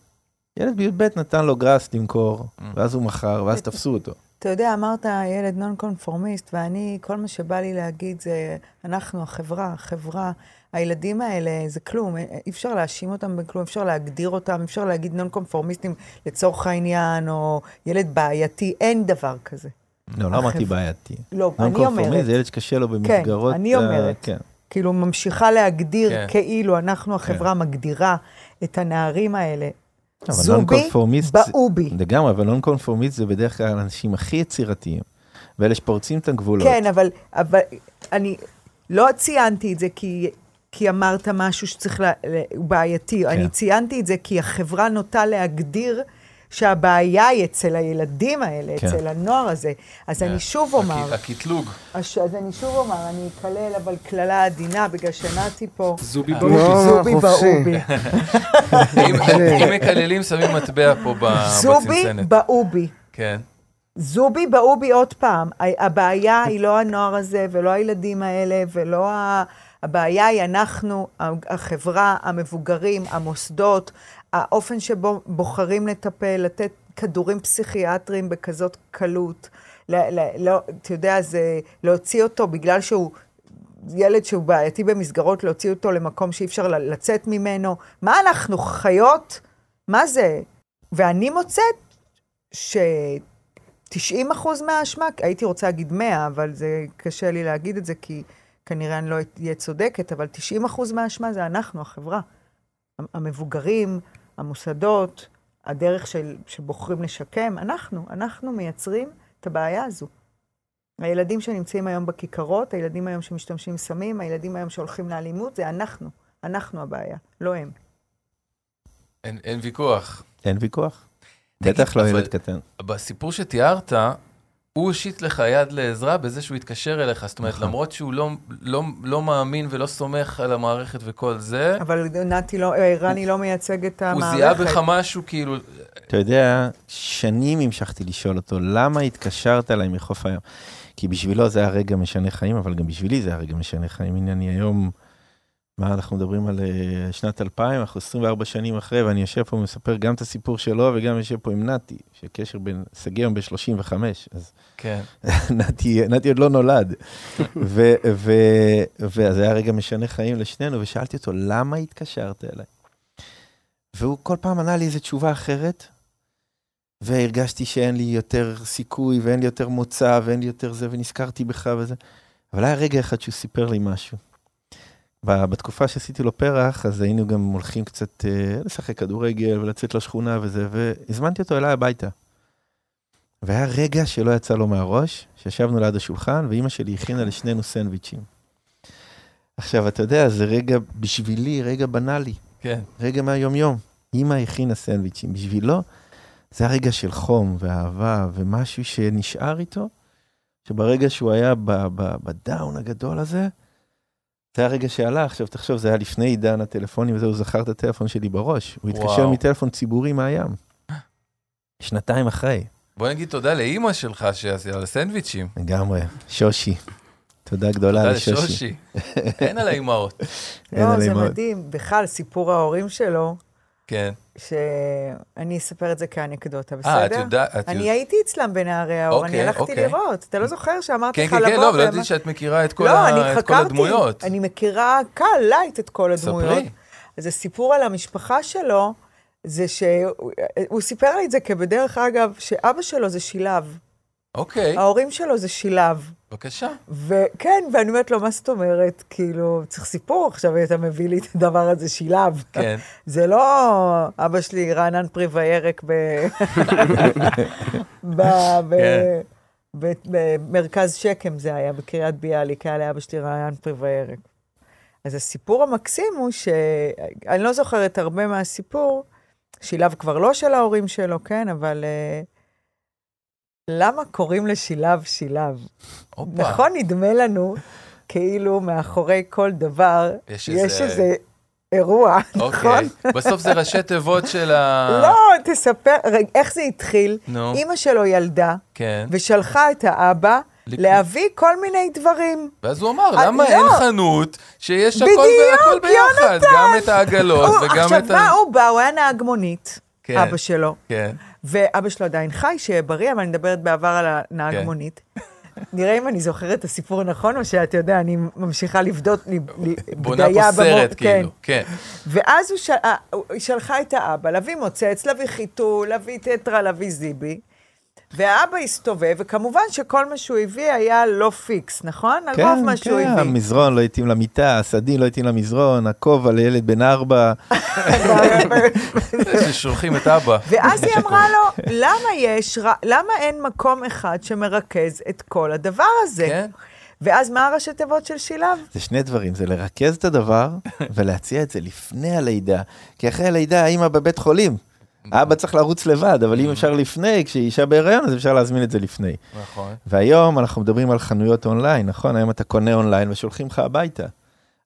ילד בי"ב נתן לו גראס למכור, Mm. ואז הוא מכר, ואז תפסו אותו. אתה יודע, אמרת ילד נון קונפורמיסט, ואני, כל מה שבא לי להגיד זה, אנחנו, החברה, החברה, הילדים האלה זה כלום, אי אפשר להאשים אותם בכלום, אפשר להגדיר אותם, אפשר להגיד נון קונפורמיסטים לצורך העניין, או ילד בעייתי, אין דבר כזה. לא, לא אמרתי בעייתי. לא, נון אני קונפורמיסט אומרת, זה ילד שקשה לו במסגרות. אני אה, אומרת. כן. כאילו ממשיכה להגדיר כן. כאילו אנחנו החברה מגדירה את הנערים האלה. זובי, באובי. לגמרי, אבל נון קונפורמיסט זה בדרך כלל האנשים הכי יצירתיים, ואלה שפורצים את הגבולות. כן, אבל, אבל אני לא ציינתי את זה כי, כי אמרת משהו שצריך, לה, הוא בעייתי. כן. אני ציינתי את זה כי החברה נוטה להגדיר שהבעיה היא אצל הילדים האלה, כן. אצל הנוער הזה. אז אני שוב אומר, הק- הקטלוג. אז אז אני שוב אומר, אני אקלל אבל קללה עדינה, בגלל שנעתי פה. זובי לא, באובי. זובי חופשי. באובי. אם מקללים, שמים מטבע פה ב- זובי בצנצנת. באובי. כן. זובי באובי עוד פעם. הבעיה היא לא הנוער הזה, ולא הילדים האלה, ולא ה... הבעיה היא אנחנו, החברה, המבוגרים, המוסדות, האופן שבו בוחרים לטפל, לתת כדורים פסיכיאטריים בכזאת קלות. ל- ל- לא, אתה יודע, זה להוציא אותו בגלל שהוא ילד שהוא בעייתי במסגרות, להוציא אותו למקום שאי אפשר לצאת ממנו. מה אנחנו, חיות? מה זה? ואני מוצאת ש... 90 אחוז מהאשמה, הייתי רוצה להגיד 100, אבל זה קשה לי להגיד את זה, כי כנראה אני לא אהיה צודקת, אבל 90 אחוז מהאשמה זה אנחנו, החברה. המבוגרים, המוסדות, הדרך של, שבוחרים לשקם, אנחנו, אנחנו מייצרים את הבעיה הזו. הילדים שנמצאים היום בכיכרות, הילדים היום שמשתמשים סמים, הילדים היום שהולכים לאלימות, זה אנחנו. אנחנו הבעיה, לא הם. אין אין ויכוח. אין ויכוח. בטח לא ילד קטן. בסיפור שתיארת, הוא הושיט לך יד לעזרה בזה שהוא התקשר אליך. זאת אומרת, נכון. למרות שהוא לא- לא- לא מאמין ולא סומך על המערכת וכל זה, אבל נתי לא, אה, רני לא מייצג את הוא המערכת. זיהה בך משהו כאילו... אתה יודע, שנים המשכתי לשאול אותו, למה התקשרת אליי מחוף הים? כי בשבילו זה היה רגע משנה חיים, אבל גם בשבילי זה היה רגע משנה חיים. הנה, אני היום, מה, אנחנו מדברים על אה, שנת 2000, אנחנו 24 שנים אחרי, ואני יושב פה ומספר גם את הסיפור שלו, וגם יושב פה עם נתי, שקשר בין, שגיא היום ב-35, אז כן. נתי, נתי עוד לא נולד. ו- ו- ואז היה רגע משנה חיים לשנינו, ושאלתי אותו, למה התקשרת אליי? והוא כל פעם ענה לי איזו תשובה אחרת, והרגשתי שאין לי יותר סיכוי, ואין לי יותר מוצא, ואין לי יותר זה, ונזכרתי בך וזה. אבל היה רגע אחד שהוא סיפר לי משהו. בתקופה שעשיתי לו פרח, אז היינו גם הולכים קצת אה, לשחק כדורגל ולצאת לשכונה וזה, והזמנתי אותו אליי הביתה. והיה רגע שלא יצא לו מהראש, שישבנו ליד השולחן, ואימא שלי הכינה לשנינו סנדוויצ'ים. עכשיו, אתה יודע, זה רגע בשבילי, רגע בנאלי, כן. רגע מהיומיום. אימא הכינה סנדוויצ'ים. בשבילו, זה היה רגע של חום ואהבה ומשהו שנשאר איתו, שברגע שהוא היה בדאון הגדול הזה, זה היה רגע שהלך. עכשיו, תחשוב, זה היה לפני עידן הטלפונים וזה, הוא זכר את הטלפון שלי בראש. הוא התקשר. מטלפון ציבורי מהים. שנתיים אחרי. בוא נגיד תודה לאימא שלך שעשתה על הסנדוויצ'ים. לגמרי, שושי. תודה גדולה תודה לשושי. אין על האימהות. לא, זה מדהים. בכלל, סיפור ההורים שלו, כן. שאני אספר את זה כאנקדוטה, אה, את בסדר? יודעת... את אני יודעת- הייתי אצלם בנערי האור, אני אוקיי, הלכתי אוקיי. לראות. אתה לא זוכר שאמרתי כן, לך כן, לבוא? כן, לא, אבל לא ידעתי שאת מכירה את כל לא, ה- אני את כל חקרתי. הדמויות. אני מכירה קל, light, את כל הדמויות. ספרי. אז הסיפור על המשפחה שלו, זה שהוא הוא סיפר לי את זה כבדרך אגב, שאבא שלו זה שילב. אוקיי, ההורים שלו זה שילב. בבקשה. וכן, ואני אומרת לו, מה זאת אומרת? כאילו, צריך סיפור עכשיו, אתה מביא לי את הדבר הזה, שילב. כן. זה לא אבא שלי רענן פרי וירק ב... ב... ב... כן. במרכז שקם זה היה, בקריית ביאליק, היה לאבא שלי רענן פרי וירק. אז הסיפור המקסים הוא ש... אני לא זוכרת הרבה מהסיפור, שילב כבר לא של ההורים שלו, כן, אבל... uh, למה קוראים לשילב שילב? הופה. נכון, נדמה לנו כאילו מאחורי כל דבר יש יש איזה- איזה אירוע, נכון? אוקיי. בסוף זה ראשי תיבות של ה... לא, תספר, רגע, איך זה התחיל? נו, אימא שלו ילדה, כן. ושלחה את האבא להביא כל מיני דברים. ואז הוא אמר, אה, למה לא. אין חנות שיש הכל בדיוק, הכל ביחד? גם את העגלות וגם עכשיו, את ה... מה הוא בא? הוא היה נהג מונית, כן, אבא שלו, כן. ואבא שלו עדיין חי, שיהיה בריא, אבל אני מדברת בעבר על הנהג כן. מונית. נראה אם אני זוכרת את הסיפור נכון, או שאתה יודע, אני ממשיכה לבדות, בונה פה סרט, במו- כאילו. כן. ואז הוא של... אה, היא שלחה את האבא להביא מוצץ, להביא חיתול, להביא טטרה, להביא זיבי. והאבא הסתובב, וכמובן שכל מה שהוא הביא היה לא פיקס, נכון? על רוב מה שהוא כן, הביא. המזרון לא התאים למיטה, הסדין לא התאים למזרון, הכובע לילד בן ארבע. ששולחים את אבא. ואז היא. אמרה לו, למה יש, למה אין מקום אחד שמרכז את כל הדבר הזה? כן? ואז מה הראשי תיבות של שילב? זה שני דברים, זה לרכז את הדבר ולהציע את זה לפני הלידה. כי אחרי הלידה האמא בבית חולים. אבא צריך לרוץ לבד, אבל אם אפשר לפני, כשהיא אישה בהיריון, אז אפשר להזמין את זה לפני. נכון. והיום אנחנו מדברים על חנויות אונליין, נכון? היום אתה קונה אונליין ושולחים לך הביתה.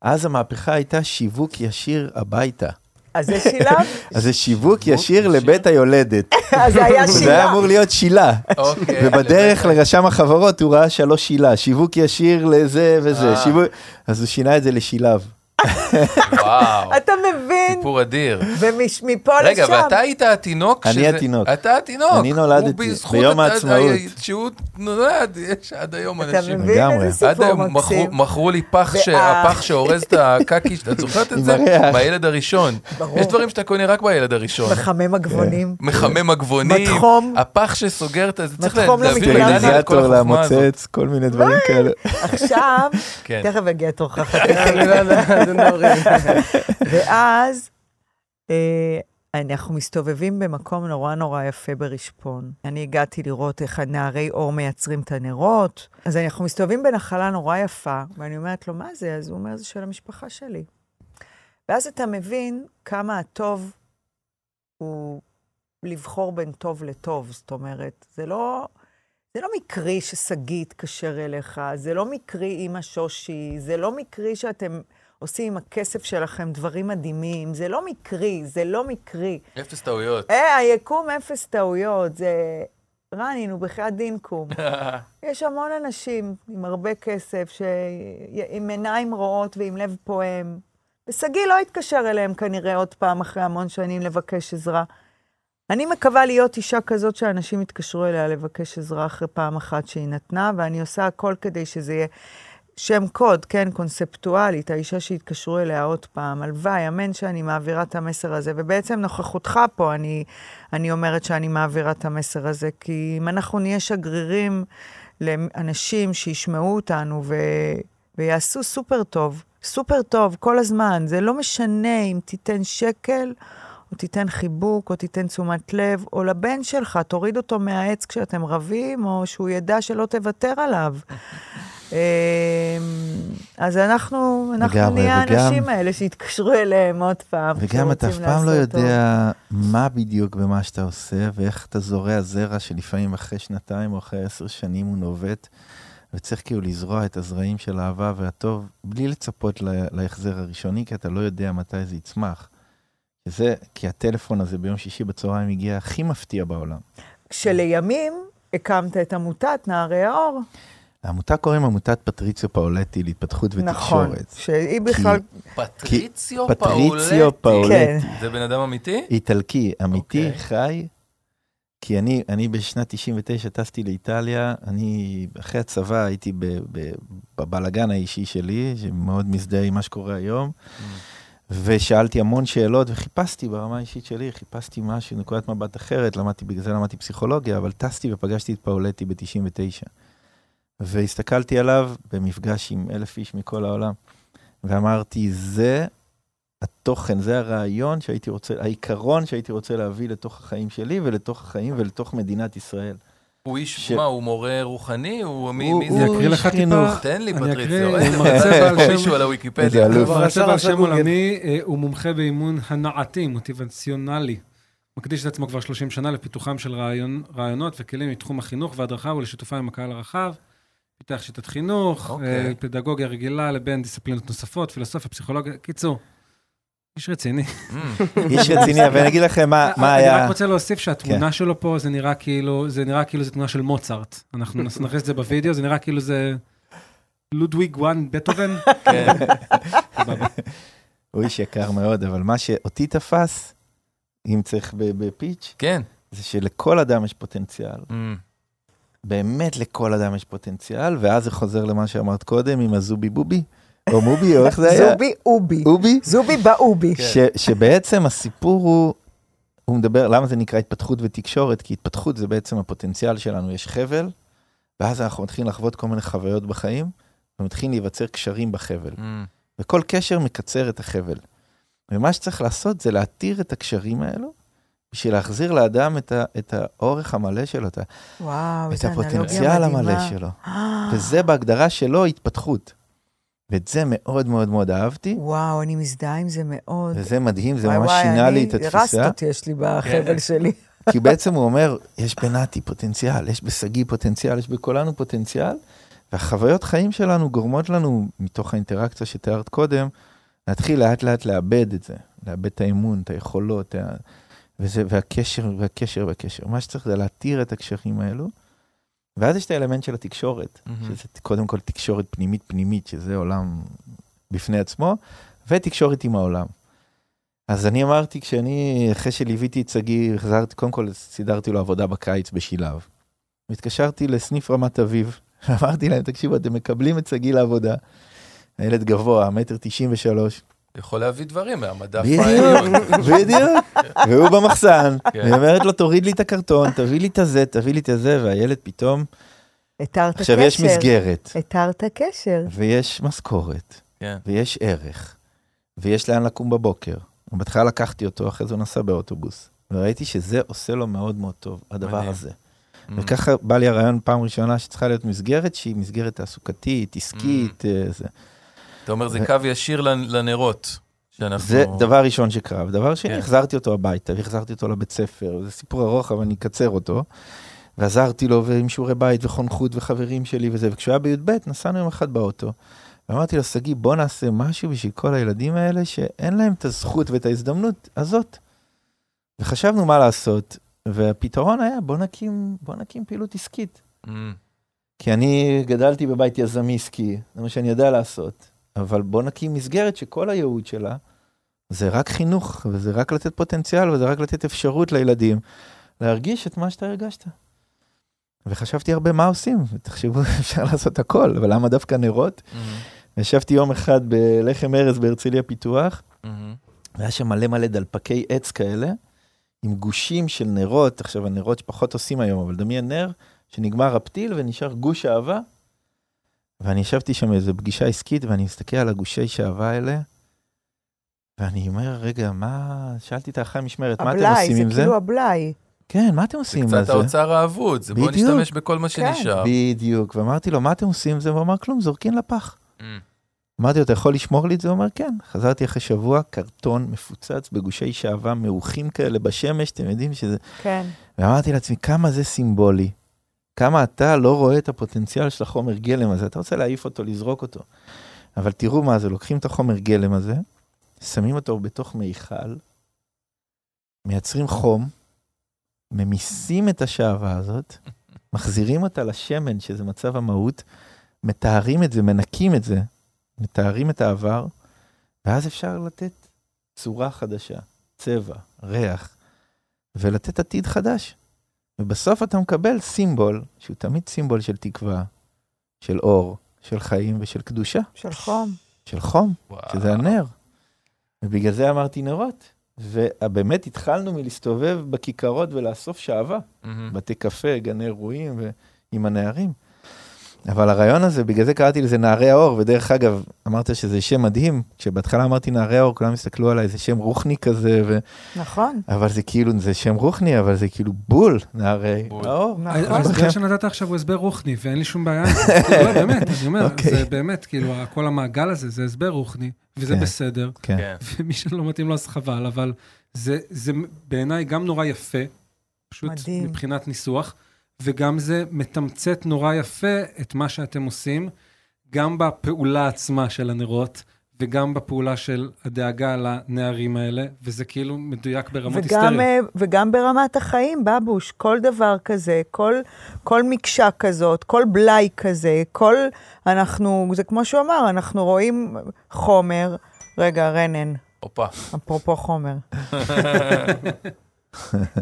אז המהפכה הייתה שיווק ישיר הביתה. אז זה שילב? אז זה שיווק ישיר? לבית היולדת. אז זה היה זה היה. אמור להיות שילה. אוקיי. ובדרך לרשם החברות הוא ראה שלוש שילה, שיווק ישיר לזה וזה, אה. אז הוא שינה את זה לשילב. וואו. אתה מבין? סיפור אדיר. ומפה רגע, לשם. ואתה היית התינוק? אני שזה- התינוק. אתה התינוק. אני נולדתי ביום הת- העצמאות. שהוא נולד, יש עד היום אתה אנשים. מבין לגמרי. איזה עד סיפור היום מכרו- מקסים? מכרו לי פח, ש- וה- הפח שאורז את הקקי, את זוכרת את זה? מהילד הראשון. ברור. יש דברים שאתה קונה רק בילד הראשון. מחמם הגבונים. מחמם עגבונים, מתחום. הפח שסוגר את זה, צריך מתחום הזאת. למוצץ, כל מיני דברים כאלה. עכשיו, כן. תכף יגיע תורך. אני לא זה מדברים. ואז אה, אנחנו מסתובבים במקום נורא נורא יפה ברשפון. אני הגעתי לראות איך הנערי אור מייצרים את הנרות. אז אנחנו מסתובבים בנחלה נורא יפה, ואני אומרת לו, מה זה? אז הוא אומר, זה של המשפחה שלי. ואז אתה מבין כמה הטוב הוא לבחור בין טוב לטוב. זאת אומרת, זה לא... זה לא מקרי ששגיא התקשר אליך, זה לא מקרי אימא שושי, זה לא מקרי שאתם עושים עם הכסף שלכם דברים מדהימים, זה לא מקרי, זה לא מקרי. אפס טעויות. אה, היקום אפס טעויות, זה... רני, נו, בחייאת דינקום. יש המון אנשים עם הרבה כסף, ש... עם עיניים רואות ועם לב פועם. ושגיא לא יתקשר אליהם כנראה עוד פעם אחרי המון שנים לבקש עזרה. אני מקווה להיות אישה כזאת שאנשים יתקשרו אליה לבקש עזרה אחרי פעם אחת שהיא נתנה, ואני עושה הכל כדי שזה יהיה שם קוד, כן, קונספטואלית, האישה שהתקשרו אליה עוד פעם. הלוואי, אמן שאני מעבירה את המסר הזה. ובעצם נוכחותך פה, אני, אני אומרת שאני מעבירה את המסר הזה, כי אם אנחנו נהיה שגרירים לאנשים שישמעו אותנו ו... ויעשו סופר טוב, סופר טוב כל הזמן, זה לא משנה אם תיתן שקל או תיתן חיבוק, או תיתן תשומת לב, או לבן שלך, תוריד אותו מהעץ כשאתם רבים, או שהוא ידע שלא תוותר עליו. אמ, אז אנחנו, אנחנו לגמרי, נהיה וגם- האנשים האלה שיתקשרו אליהם עוד פעם. וגם אתה אף פעם לא. יודע מה בדיוק במה שאתה עושה, ואיך אתה זורע זרע שלפעמים אחרי שנתיים או אחרי עשר שנים הוא נובט, וצריך כאילו לזרוע את הזרעים של האהבה והטוב, בלי לצפות ל- להחזר הראשוני, כי אתה לא יודע מתי זה יצמח. זה, כי הטלפון הזה ביום שישי בצהריים הגיע הכי מפתיע בעולם. כשלימים הקמת את עמותת נערי האור. העמותה קוראים עמותת פטריציו פאולטי להתפתחות נכון. ותקשורת. שהיא בכלל... פטריציו פטריציו פאולטי. פאולטי. כן. זה בן אדם אמיתי? איטלקי, אמיתי, אוקיי. חי. כי אני, אני בשנת 99 טסתי לאיטליה, אני אחרי הצבא הייתי בבלגן האישי שלי, שמאוד מזדהה עם מה שקורה היום, ושאלתי המון שאלות, וחיפשתי ברמה האישית שלי, חיפשתי משהו, נקודת מבט אחרת, למדתי, בגלל זה למדתי פסיכולוגיה, אבל טסתי ופגשתי את פאולטי ב-99. והסתכלתי עליו במפגש עם אלף איש מכל העולם, ואמרתי, זה התוכן, זה הרעיון שהייתי רוצה, העיקרון שהייתי רוצה להביא לתוך החיים שלי ולתוך החיים ולתוך מדינת ישראל. הוא איש, ש- מה, הוא מורה רוחני? הוא מי הוא- מי הוא זה? אני אקריא לך איש חינוך. טיפה. תן לי, פטריציו. אין הוא מרצה בעל שם- מישהו על הוויקיפדיה. הוא מרצה בעל שם. עולמי, אה, הוא מומחה באימון הנעתי, מוטיבציונלי. מקדיש את עצמו כבר 30 שנה לפיתוחם של רעיון, רעיונות וכלים מתחום החינוך וההדרכה ולשיתופם עם הקהל הרחב. פיתח שיטת חינוך, אוקיי. אה, פדגוגיה רגילה לבין דיסציפלינות נוספות, פילוסופיה, פסיכולוגיה, קיצור, איש רציני. Mm, איש רציני, אבל אני אגיד לכם מה, מה אני היה... רק רוצה להוסיף שהתמונה שלו פה, זה נראה כאילו, זה נראה כאילו זה תמונה של מוצרט. אנחנו נכניס את זה בווידאו, זה נראה כאילו זה לודוויג וואן בטהובן. כן. הוא איש יקר מאוד, אבל מה שאותי תפס, אם צריך ב- בפיץ', כן. זה שלכל אדם יש פוטנציאל. באמת לכל אדם יש פוטנציאל, ואז זה חוזר למה שאמרת קודם עם הזובי בובי, או מובי, או איך זה היה? זובי אובי. אובי? זובי באובי. ש, שבעצם הסיפור הוא, הוא מדבר, למה זה נקרא התפתחות ותקשורת? כי התפתחות זה בעצם הפוטנציאל שלנו, יש חבל, ואז אנחנו מתחילים לחוות כל מיני חוויות בחיים, ומתחילים להיווצר קשרים בחבל. mm, וכל קשר מקצר את החבל. ומה שצריך לעשות זה להתיר את הקשרים האלו, בשביל להחזיר לאדם את, ה, את האורך המלא שלו, את, ה, וואו, את. הפוטנציאל המלא שלו. וזה בהגדרה שלו התפתחות. ואת זה מאוד מאוד מאוד אהבתי, וואו, אני מזדהה עם זה מאוד. וזה מדהים, זה וואי, ממש וואי, שינה לי את אני- התפיסה. רסטות יש לי בחבל שלי. כי בעצם הוא אומר, יש בנתי פוטנציאל, יש בשגיא פוטנציאל, יש בכולנו פוטנציאל, והחוויות חיים שלנו גורמות לנו, מתוך האינטראקציה שתיארת קודם, להתחיל לאט לאט לאבד את זה, לאבד את האמון, את היכולות, ה... וזה, והקשר, והקשר, והקשר. מה שצריך זה להתיר את הקשרים האלו, ואז יש את האלמנט של התקשורת, מהמם. שזה קודם כל תקשורת פנימית פנימית, שזה עולם בפני עצמו, ותקשורת עם העולם. אז אני אמרתי, כשאני, אחרי שליוויתי את שגיא, החזרתי, קודם כל סידרתי לו עבודה בקיץ בשילב. והתקשרתי לסניף רמת אביב, אמרתי להם, תקשיבו, אתם מקבלים את שגיא לעבודה. הילד גבוה, מטר תשעים ושלוש. יכול להביא דברים מהמדף בדיוק, העליון. בדיוק. והוא במחסן, כן. והיא אומרת לו, תוריד לי את הקרטון, תביא לי את הזה, תביא לי את הזה, והילד פתאום, התרת קשר. עכשיו יש מסגרת, התרת קשר. ויש משכורת, כן. ויש ערך, ויש לאן לקום בבוקר. בהתחלה לקחתי אותו, אחרי זה הוא נסע באוטובוס. וראיתי שזה עושה לו מאוד מאוד טוב, הדבר. הזה. Mm, וככה בא לי הרעיון פעם ראשונה שצריכה להיות מסגרת שהיא מסגרת תעסוקתית, עסקית, Mm. אה, זה. אתה אומר, זה קו ישיר לנ- לנרות. שאנחנו... זה דבר ראשון שקרה. ודבר שני, כן. החזרתי אותו הביתה, והחזרתי אותו לבית ספר. זה סיפור ארוך, אבל אני אקצר אותו. ועזרתי לו עם שיעורי בית וחונכות וחברים שלי וזה. וכשהוא היה בי"ב, נסענו יום אחד באוטו. ואמרתי לו, שגיא, בוא נעשה משהו בשביל כל הילדים האלה שאין להם את הזכות ואת ההזדמנות הזאת. וחשבנו מה לעשות, והפתרון היה, בוא נקים, בוא נקים פעילות עסקית. Mm, כי אני גדלתי בבית יזמי עסקי, זה מה שאני יודע לעשות. אבל בוא נקים מסגרת שכל הייעוד שלה זה רק חינוך, וזה רק לתת פוטנציאל, וזה רק לתת אפשרות לילדים להרגיש את מה שאתה הרגשת. וחשבתי הרבה מה עושים, תחשבו, אפשר לעשות הכל, אבל למה דווקא נרות? mm, ישבתי יום אחד בלחם ארז בהרצליה פיתוח, mm, והיה שם מלא מלא דלפקי עץ כאלה, עם גושים של נרות, עכשיו הנרות שפחות עושים היום, אבל דמיין נר, שנגמר הפתיל ונשאר גוש אהבה. ואני ישבתי שם באיזו פגישה עסקית, ואני מסתכל על הגושי שאהבה האלה, ואני אומר, רגע, מה... שאלתי את האחי המשמרת, מה אתם הבלאי, עושים זה עם זה? כאילו הבלאי. כן, מה אתם זה עושים עם קצת זה? האוצר האבוד, זה בוא. נשתמש בכל מה שנשאר. בדיוק, ואמרתי לו, מה אתם עושים עם זה? והוא אמר, כלום, זורקים לפח. Mm, אמרתי לו, אתה יכול לשמור לי את זה? הוא אומר, כן. חזרתי אחרי שבוע, קרטון מפוצץ בגושי שעווה מעוכים כאלה בשמש, אתם יודעים שזה... כן. ואמרתי לעצמי, כמה זה סימבולי. כמה אתה לא רואה את הפוטנציאל של החומר גלם הזה, אתה רוצה להעיף אותו, לזרוק אותו. אבל תראו מה זה, לוקחים את החומר גלם הזה, שמים אותו בתוך מיכל, מייצרים חום, ממיסים את השעווה הזאת, מחזירים אותה לשמן, שזה מצב המהות, מתארים את זה, מנקים את זה, מתארים את העבר, ואז אפשר לתת צורה חדשה, צבע, ריח, ולתת עתיד חדש. ובסוף אתה מקבל סימבול, שהוא תמיד סימבול של תקווה, של אור, של חיים ושל קדושה, של חום. של חום, וואו. שזה הנר. ובגלל זה אמרתי נרות. ובאמת התחלנו מלהסתובב בכיכרות ולאסוף שעווה, מהמם. בתי קפה, גני אירועים ועם הנערים. אבל הרעיון הזה, בגלל זה קראתי לזה נערי האור, ודרך אגב, אמרת שזה שם מדהים, כשבהתחלה אמרתי נערי האור, כולם הסתכלו עליי, זה שם רוחני כזה, ו... נכון, אבל זה כאילו, זה שם רוחני, אבל זה כאילו בול, נערי בול. האור. נכון. ההסבר שנתת עכשיו הוא הסבר רוחני, ואין לי שום בעיה עם זה. כאילו, לא, באמת, אני אומר, אוקיי. זה באמת, כאילו, כל המעגל הזה, זה הסבר רוחני, וזה כן. בסדר. כן. כן. ומי שלא מתאים לו אז חבל, אבל זה, זה בעיניי גם נורא יפה, פשוט. מבחינת ניסוח, וגם זה מתמצת נורא יפה את מה שאתם עושים, גם בפעולה עצמה של הנרות, וגם בפעולה של הדאגה לנערים האלה, וזה כאילו מדויק ברמות וגם, היסטריות. אה, וגם ברמת החיים, בבוש, כל דבר כזה, כל, כל מקשה כזאת, כל בלאי כזה, כל, אנחנו, זה כמו שהוא אמר, אנחנו רואים חומר, רגע, רנן, הופה. אפרופו חומר.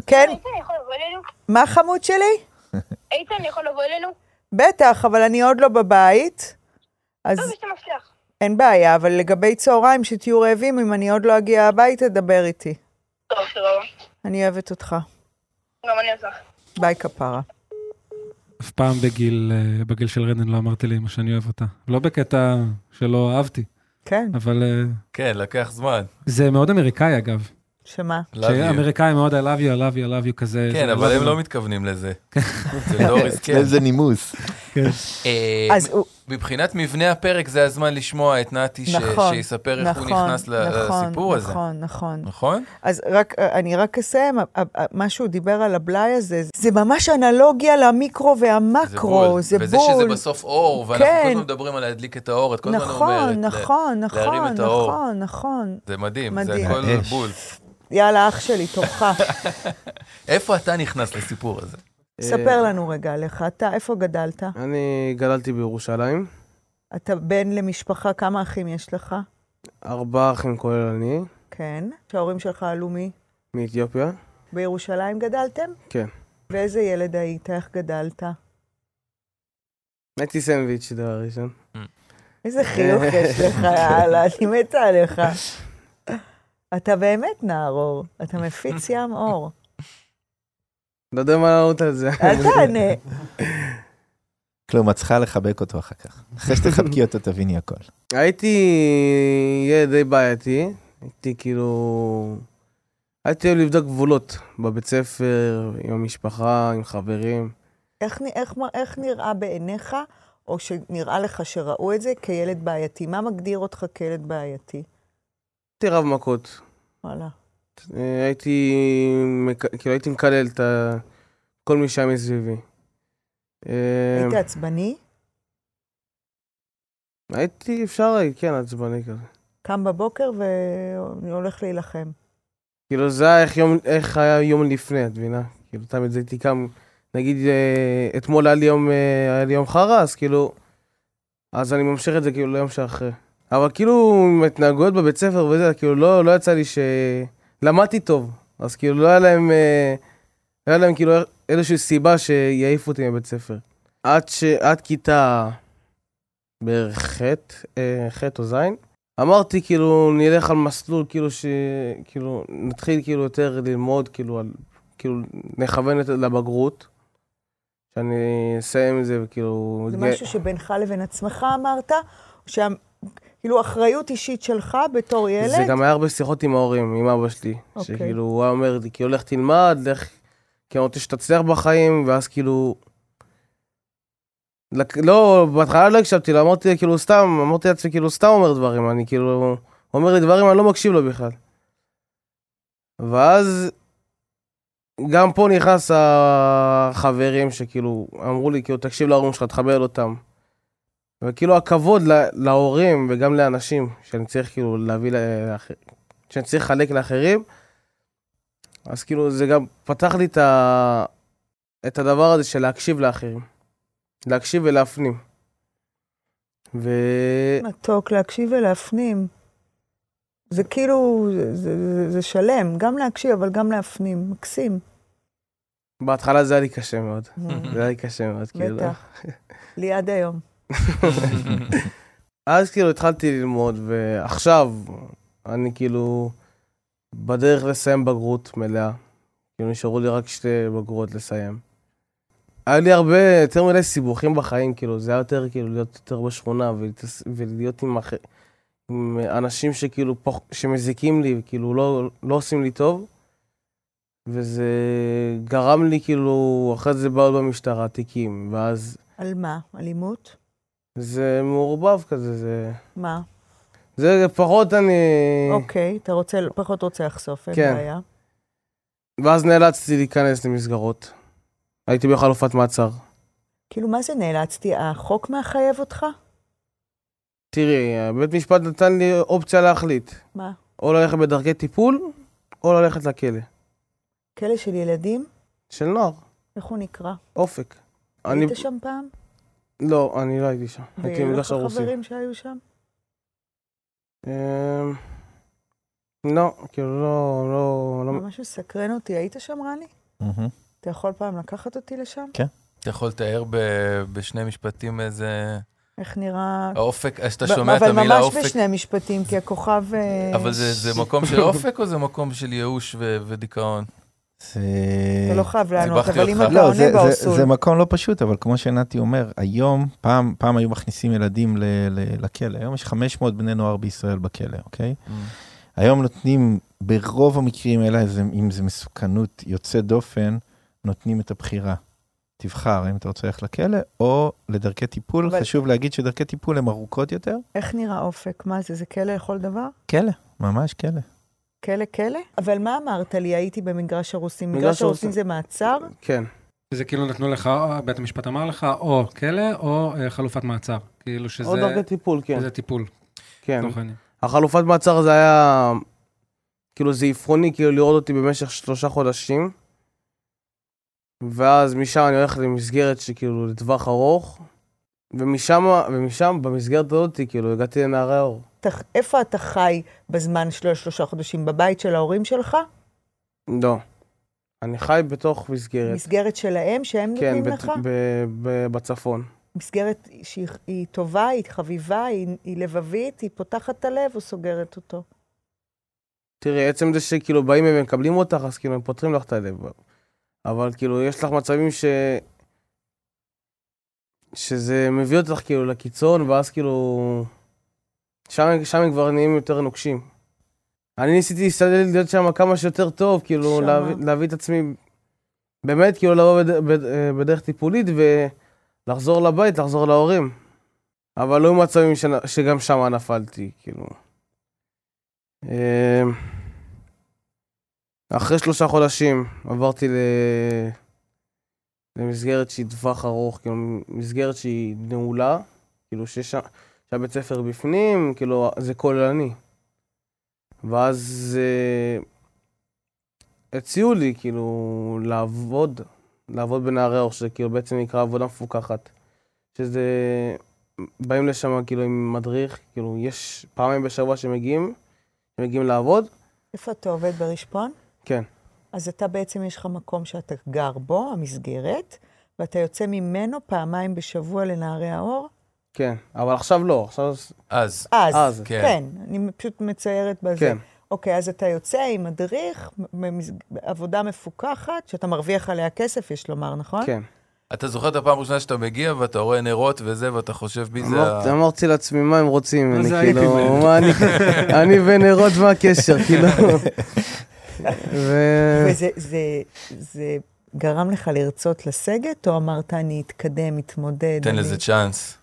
כן, אלינו? מה חמוד שלי? איתן יכול לבוא אלינו? בטח, אבל אני עוד לא בבית, אז טוב, יש את המפתח. אין בעיה, אבל לגבי צהריים, שתהיו רעבים, אם אני עוד לא אגיע הביתה, דבר איתי. טוב, סבבה. אני אוהבת אותך. גם אני אותך. ביי כפרה. אף פעם בגיל, אה, בגיל של רנן לא אמרתי לאמא שאני אוהב אותה. לא בקטע שלא אהבתי, כן, אבל אה, כן, לקח זמן. זה מאוד אמריקאי אגב. שמה? שאמריקאים מאוד I love you, I love you, I love you כזה. כן, אבל הם זה- לא מתכוונים לזה. זה דוריס, כן. איזה נימוס. אה, אז הוא... מבחינת מבנה הפרק, זה הזמן לשמוע את נתי, ש- נכון, שיספר איך הוא נכון, נכנס נכון, לסיפור הזה. נכון, נכון. נכון? אז רק, אני רק אסיים, מה שהוא דיבר על הבלאי הזה, זה ממש אנלוגיה למיקרו והמקרו, זה בול. וזה שזה בסוף אור, ואנחנו כן. כל הזמן מדברים על להדליק את האור, את כל הזמן אומרת. נכון, נכון, להרים נכון, את האור. נכון, נכון. זה מדהים, זה. הכל. בול. יאללה, אח שלי, תורך. איפה אתה נכנס לסיפור הזה? ספר לנו רגע עליך, אתה, איפה גדלת? אני גדלתי בירושלים, אתה בן למשפחה, כמה אחים יש לך? ארבעה אחים כולל אני, כן. שההורים שלך עלו מי? מאתיופיה. בירושלים גדלתם? כן. ואיזה ילד היית? איך גדלת? הייתי סנדוויץ' דבר ראשון. איזה חיוך יש לך, יאללה, אני מתה עליך. אתה באמת נער אור, אתה מפיץ ים אור. לא יודע מה לענות על זה. אל תענה. כלום, את צריכה לחבק אותו אחר כך. אחרי שתחבקי אותו, תביני הכל. הייתי ילד די בעייתי, הייתי כאילו... הייתי אוהב לבדוק גבולות בבית ספר, עם המשפחה, עם חברים. איך, איך, איך נראה בעיניך, או שנראה לך שראו את זה כילד בעייתי? מה מגדיר אותך כילד בעייתי? הייתי רב מכות. וואלה. אה, הייתי, כאילו הייתי מקלל את כל מי שהיה מסביבי. אה, היית עצבני? הייתי, אפשר להגיד, כן, עצבני כזה. קם בבוקר והולך להילחם. כאילו זה היה איך, יום, איך היה יום לפני, את מבינה? כאילו תמיד זה הייתי קם, נגיד אה, אתמול היה לי יום, היה לי יום חרא, אז כאילו, אז אני ממשיך את זה כאילו ליום שאחרי. אבל כאילו עם התנהגויות בבית ספר וזה, כאילו לא, לא יצא לי ש... למדתי טוב, אז כאילו לא היה להם, אה, לא היה להם כאילו איזושהי סיבה שיעיפו אותי מבית ספר. עד, ש... עד כיתה בערך ח', אה, ח' או ז', אמרתי כאילו נלך על מסלול כאילו ש... כאילו נתחיל כאילו יותר ללמוד כאילו על... כאילו נכוון לבגרות. שאני אסיים את זה וכאילו... זה משהו שבינך לבין עצמך אמרת? או. כאילו אחריות אישית שלך בתור ילד? זה גם היה הרבה שיחות עם ההורים, עם אבא שלי. אוקיי. שכאילו הוא היה אומר לי כאילו לך תלמד, לך... כי אני רוצה שתצליח בחיים, ואז כאילו... לק- לא, בהתחלה לא הקשבתי לו, אמרתי כאילו סתם, אמרתי לעצמי כאילו סתם אומר דברים, אני כאילו... אומר לי דברים, אני לא מקשיב לו בכלל. ואז גם פה נכנס החברים שכאילו אמרו לי כאילו תקשיב להורים שלך, תכבד אותם. וכאילו הכבוד לה- להורים וגם לאנשים שאני צריך כאילו להביא לאחר... שאני צריך לחלק לאחרים, אז כאילו זה גם פתח לי את, ה... את הדבר הזה של להקשיב לאחרים. להקשיב ולהפנים. ו... מתוק, להקשיב ולהפנים. זה כאילו, זה, זה, זה, זה שלם, גם להקשיב, אבל גם להפנים. מקסים. בהתחלה זה היה לי קשה מאוד. זה היה לי קשה מאוד, כאילו. בטח. לי עד היום. אז כאילו התחלתי ללמוד, ועכשיו, אני כאילו בדרך לסיים בגרות מלאה. כאילו נשארו לי רק שתי בגרויות לסיים. היה לי הרבה, יותר מדי סיבוכים בחיים, כאילו, זה היה יותר כאילו להיות יותר בשכונה ולהתעס- ולהיות עם, אח... עם אנשים שכאילו, פח... שמזיקים לי, כאילו, לא, לא עושים לי טוב. וזה גרם לי, כאילו, אחרי זה באו במשטרה תיקים, ואז על מה? אלימות? זה מעורבב כזה, זה... מה? זה פחות אני... אוקיי, אתה רוצה, פחות רוצה לחשוף, אין כן. בעיה. ואז נאלצתי להיכנס למסגרות. הייתי בחלופת מעצר. כאילו, מה זה נאלצתי? החוק מחייב אותך? תראי, בית משפט נתן לי אופציה להחליט. מה? או ללכת בדרכי טיפול, או ללכת לכלא. כלא של ילדים? של נוער, איך הוא נקרא? אופק. אני... היית שם פעם? לא, אני לא הייתי שם. הייתי והיו לך במגרש הרוסי. חברים שהיו שם? אמ, לא, כאילו לא, לא, לא... ממש מסקרן אותי. היית שם, רני? אתה יכול פעם לקחת אותי לשם? אתה יכול לתאר בשני משפטים איזה... איך נראה... האופק, אז אתה שומע את המילה אבל ממש אופק, בשני משפטים, כי הכוכב... אה, אבל זה זה מקום של אופק או זה מקום של ייאוש ו- ודיכאון? זה... אתה לא חייב לענות, אבל אם. אתה לא, זה, עונה זה, באוסול... זה מקום לא פשוט, אבל כמו שנתי אומר, היום, פעם, פעם היו מכניסים ילדים ל, ל, לכלא, היום יש 500 בני נוער בישראל בכלא, אוקיי? היום נותנים, ברוב המקרים, אלא איזה, אם זה מסוכנות יוצאת דופן, נותנים את הבחירה. תבחר האם אתה רוצה ללכת לכלא או לדרכי טיפול. אבל- חשוב להגיד שדרכי טיפול הן ארוכות יותר. איך נראה אופק? מה זה? זה כלא לכל דבר? כלא, ממש כלא. כלא כלא? אבל מה אמרת לי? הייתי במגרש הרוסים. מגרש מגרש הרוסים. זה מעצר? כן. זה כאילו נתנו לך, בית המשפט אמר לך, או כלא או אה, חלופת מעצר. כאילו שזה... או דרכי טיפול, כן. זה טיפול, כן. החלופת מעצר זה היה, כאילו זה עפרוני, כאילו לראות אותי במשך שלושה חודשים. ואז משם אני הולך למסגרת שכאילו לטווח ארוך. ומשם, ומשם במסגרת הזאת, כאילו, הגעתי לנערי האור. איפה אתה חי בזמן של השלושה חודשים? בבית של ההורים שלך? לא. אני חי בתוך מסגרת. מסגרת שלהם, שהם כן, נותנים לך? ב- בצפון. מסגרת שהיא היא טובה, היא חביבה, היא, היא לבבית, היא פותחת את הלב או סוגרת אותו? תראי, עצם זה שכאילו באים ומקבלים אותך, אז כאילו הם פותרים לך את הלב. אבל כאילו, יש לך מצבים ש... שזה מביא אותך כאילו לקיצון, ואז כאילו... שם, שם הם כבר נהיים יותר נוקשים. אני ניסיתי להסתדל להיות שם כמה שיותר טוב, כאילו, שמה. להביא, להביא את עצמי... באמת, כאילו, לבוא בד, בד, בדרך טיפולית ולחזור לבית, לחזור להורים. אבל לא היו מצבים שנ, שגם שם נפלתי, כאילו. אמ, אחרי שלושה חודשים עברתי ל... למסגרת שהיא טווח ארוך, כאילו מסגרת שהיא נעולה, כאילו שיש שם, שהבית ספר בפנים, כאילו זה כוללני. ואז אה, הציעו לי כאילו לעבוד, לעבוד בנערי אור, שזה כאילו בעצם נקרא עבודה מפוקחת. שזה, באים לשם כאילו עם מדריך, כאילו יש פעמיים בשבוע שמגיעים, שמגיעים לעבוד, איפה אתה עובד ברשפון? כן. אז אתה בעצם, יש לך מקום שאתה גר בו, המסגרת, ואתה יוצא ממנו פעמיים בשבוע לנערי האור? כן, אבל עכשיו לא, עכשיו... אז, אז, אז, כן. כן, אני פשוט מציירת בזה. כן, אוקיי, אז אתה יוצא עם מדריך, במס- בעבודה מפוקחת, שאתה מרוויח עליה כסף, יש לומר, נכון? כן. אתה זוכר את הפעם הראשונה שאתה מגיע ואתה רואה נרות וזה, ואתה חושב מי זה אמרתי ה... אמרתי לעצמי, מה הם רוצים ממני, כאילו, ממני. מה אני, אני ונרות, מה הקשר, כאילו. ו... וזה זה, זה גרם לך לרצות לסגת, או אמרת, אני אתקדם, אתמודד? תן אני... לזה צ'אנס.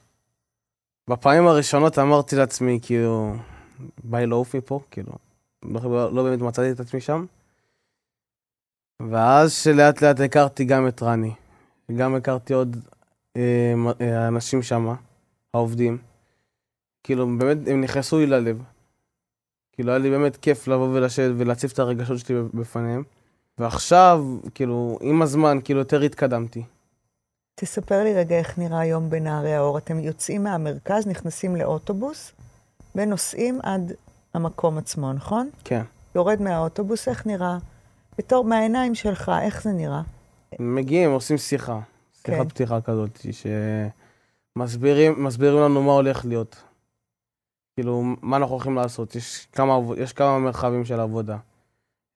בפעמים הראשונות אמרתי לעצמי, כאילו, בא לי לעוף מפה, כאילו, לא, לא באמת מצאתי את עצמי שם. ואז שלאט לאט הכרתי גם את רני, גם הכרתי עוד אה, אה, אנשים שם, העובדים. כאילו, באמת, הם נכנסו לי ללב. כאילו, היה לי באמת כיף לבוא ולשבת ולהציף את הרגשות שלי בפניהם. ועכשיו, כאילו, עם הזמן, כאילו, יותר התקדמתי. תספר לי רגע איך נראה היום בנערי האור. אתם יוצאים מהמרכז, נכנסים לאוטובוס, ונוסעים עד המקום עצמו, נכון? כן. יורד מהאוטובוס, איך נראה? בתור, מהעיניים שלך, איך זה נראה? מגיעים, עושים שיחה. שיחת כן. פתיחה כזאת, שמסבירים מסבירים לנו מה הולך להיות. כאילו, מה אנחנו הולכים לעשות? יש כמה, יש כמה מרחבים של עבודה.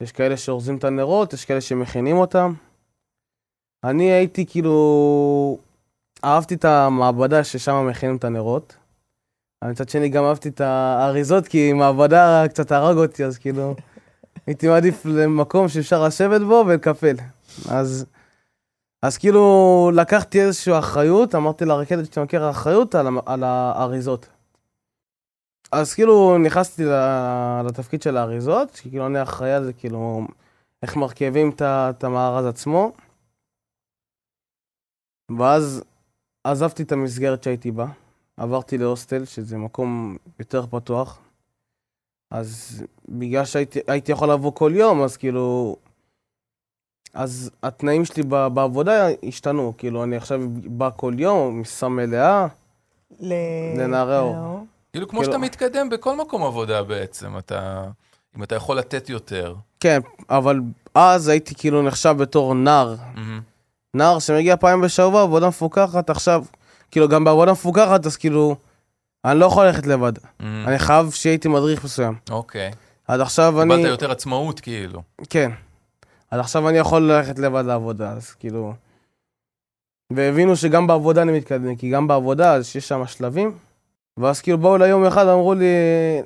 יש כאלה שאורזים את הנרות, יש כאלה שמכינים אותם. אני הייתי כאילו... אהבתי את המעבדה ששם מכינים את הנרות. מצד שני גם אהבתי את האריזות, כי מעבדה קצת הרג אותי, אז כאילו... הייתי מעדיף למקום שאפשר לשבת בו ולקפל. אז... אז כאילו לקחתי איזושהי אחריות, אמרתי לרקדת שאתה מכיר אחריות על, על האריזות. אז כאילו נכנסתי לתפקיד של האריזות, שכאילו אני אחראי על זה, כאילו, איך מרכיבים את המארז עצמו. ואז עזבתי את המסגרת שהייתי בה, עברתי להוסטל, שזה מקום יותר פתוח. אז בגלל שהייתי הייתי יכול לבוא כל יום, אז כאילו... אז התנאים שלי בעבודה השתנו, כאילו, אני עכשיו בא כל יום, משרה מלאה. ל- לנערי האור. כאילו, כמו כאילו- שאתה מתקדם בכל מקום עבודה בעצם, אתה... אם אתה יכול לתת יותר. כן, אבל אז הייתי כאילו נחשב בתור נער. מהמם. נער שמגיע פעם בשבוע, עבודה מפוקחת, עכשיו, כאילו, גם בעבודה מפוקחת, אז כאילו, אני לא יכול ללכת לבד. מהמם. אני חייב שיהיה איתי מדריך מסוים. אוקיי. עד עכשיו אני... קיבלת יותר עצמאות, כאילו. כן. עד עכשיו אני יכול ללכת לבד לעבודה, אז כאילו... והבינו שגם בעבודה אני מתקדם, כי גם בעבודה, אז יש שם שלבים. ואז כאילו באו אליי יום אחד, אמרו לי,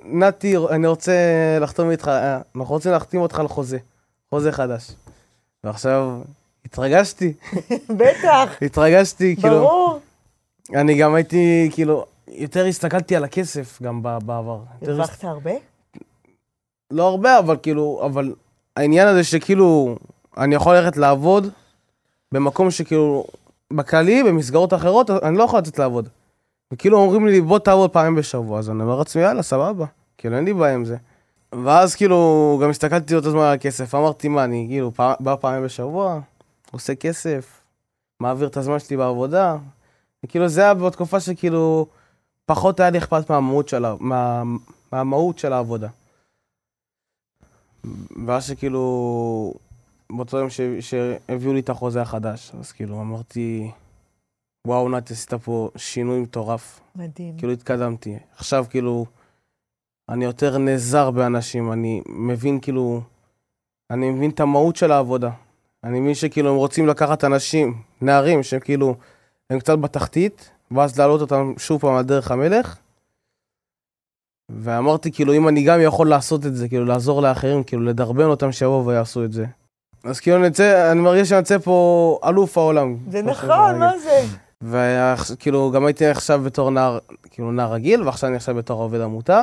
נתי, אני רוצה לחתום איתך, אה, אנחנו רוצים להחתים אותך על חוזה, חוזה חדש. ועכשיו התרגשתי, בטח, התרגשתי, כאילו, ברור. אני גם הייתי, כאילו, יותר הסתכלתי על הכסף גם בעבר. הרווחת הרבה? לא הרבה, אבל כאילו, אבל העניין הזה שכאילו, אני יכול ללכת לעבוד במקום שכאילו, בכללי, במסגרות אחרות, אני לא יכול לצאת לעבוד. וכאילו אומרים לי, בוא תעבוד פעמים בשבוע, אז אני אומר לעצמי, יאללה, סבבה. כאילו, אין לי בעיה עם זה. ואז כאילו, גם הסתכלתי אותו זמן על הכסף, אמרתי, מה, אני כאילו, פעם, בא פעמים בשבוע, עושה כסף, מעביר את הזמן שלי בעבודה. וכאילו, זה היה בתקופה שכאילו, פחות היה לי אכפת מהמהות של, מה, מהמהות של העבודה. ואז שכאילו, באותו יום שהביאו לי את החוזה החדש, אז כאילו אמרתי, וואו, נתי, עשית פה שינוי מטורף. מדהים. כאילו התקדמתי. עכשיו כאילו, אני יותר נעזר באנשים, אני מבין כאילו, אני מבין את המהות של העבודה. אני מבין שכאילו הם רוצים לקחת אנשים, נערים, שהם כאילו, הם קצת בתחתית, ואז להעלות אותם שוב פעם על דרך המלך. ואמרתי, כאילו, אם אני גם יכול לעשות את זה, כאילו, לעזור לאחרים, כאילו, לדרבן אותם שיבואו ויעשו את זה. אז כאילו, נצא, אני מרגיש שאני יוצא פה אלוף העולם. זה נכון. מה זה? וכאילו, גם הייתי עכשיו בתור נער, כאילו, נער רגיל, ועכשיו אני עכשיו בתור עובד עמותה,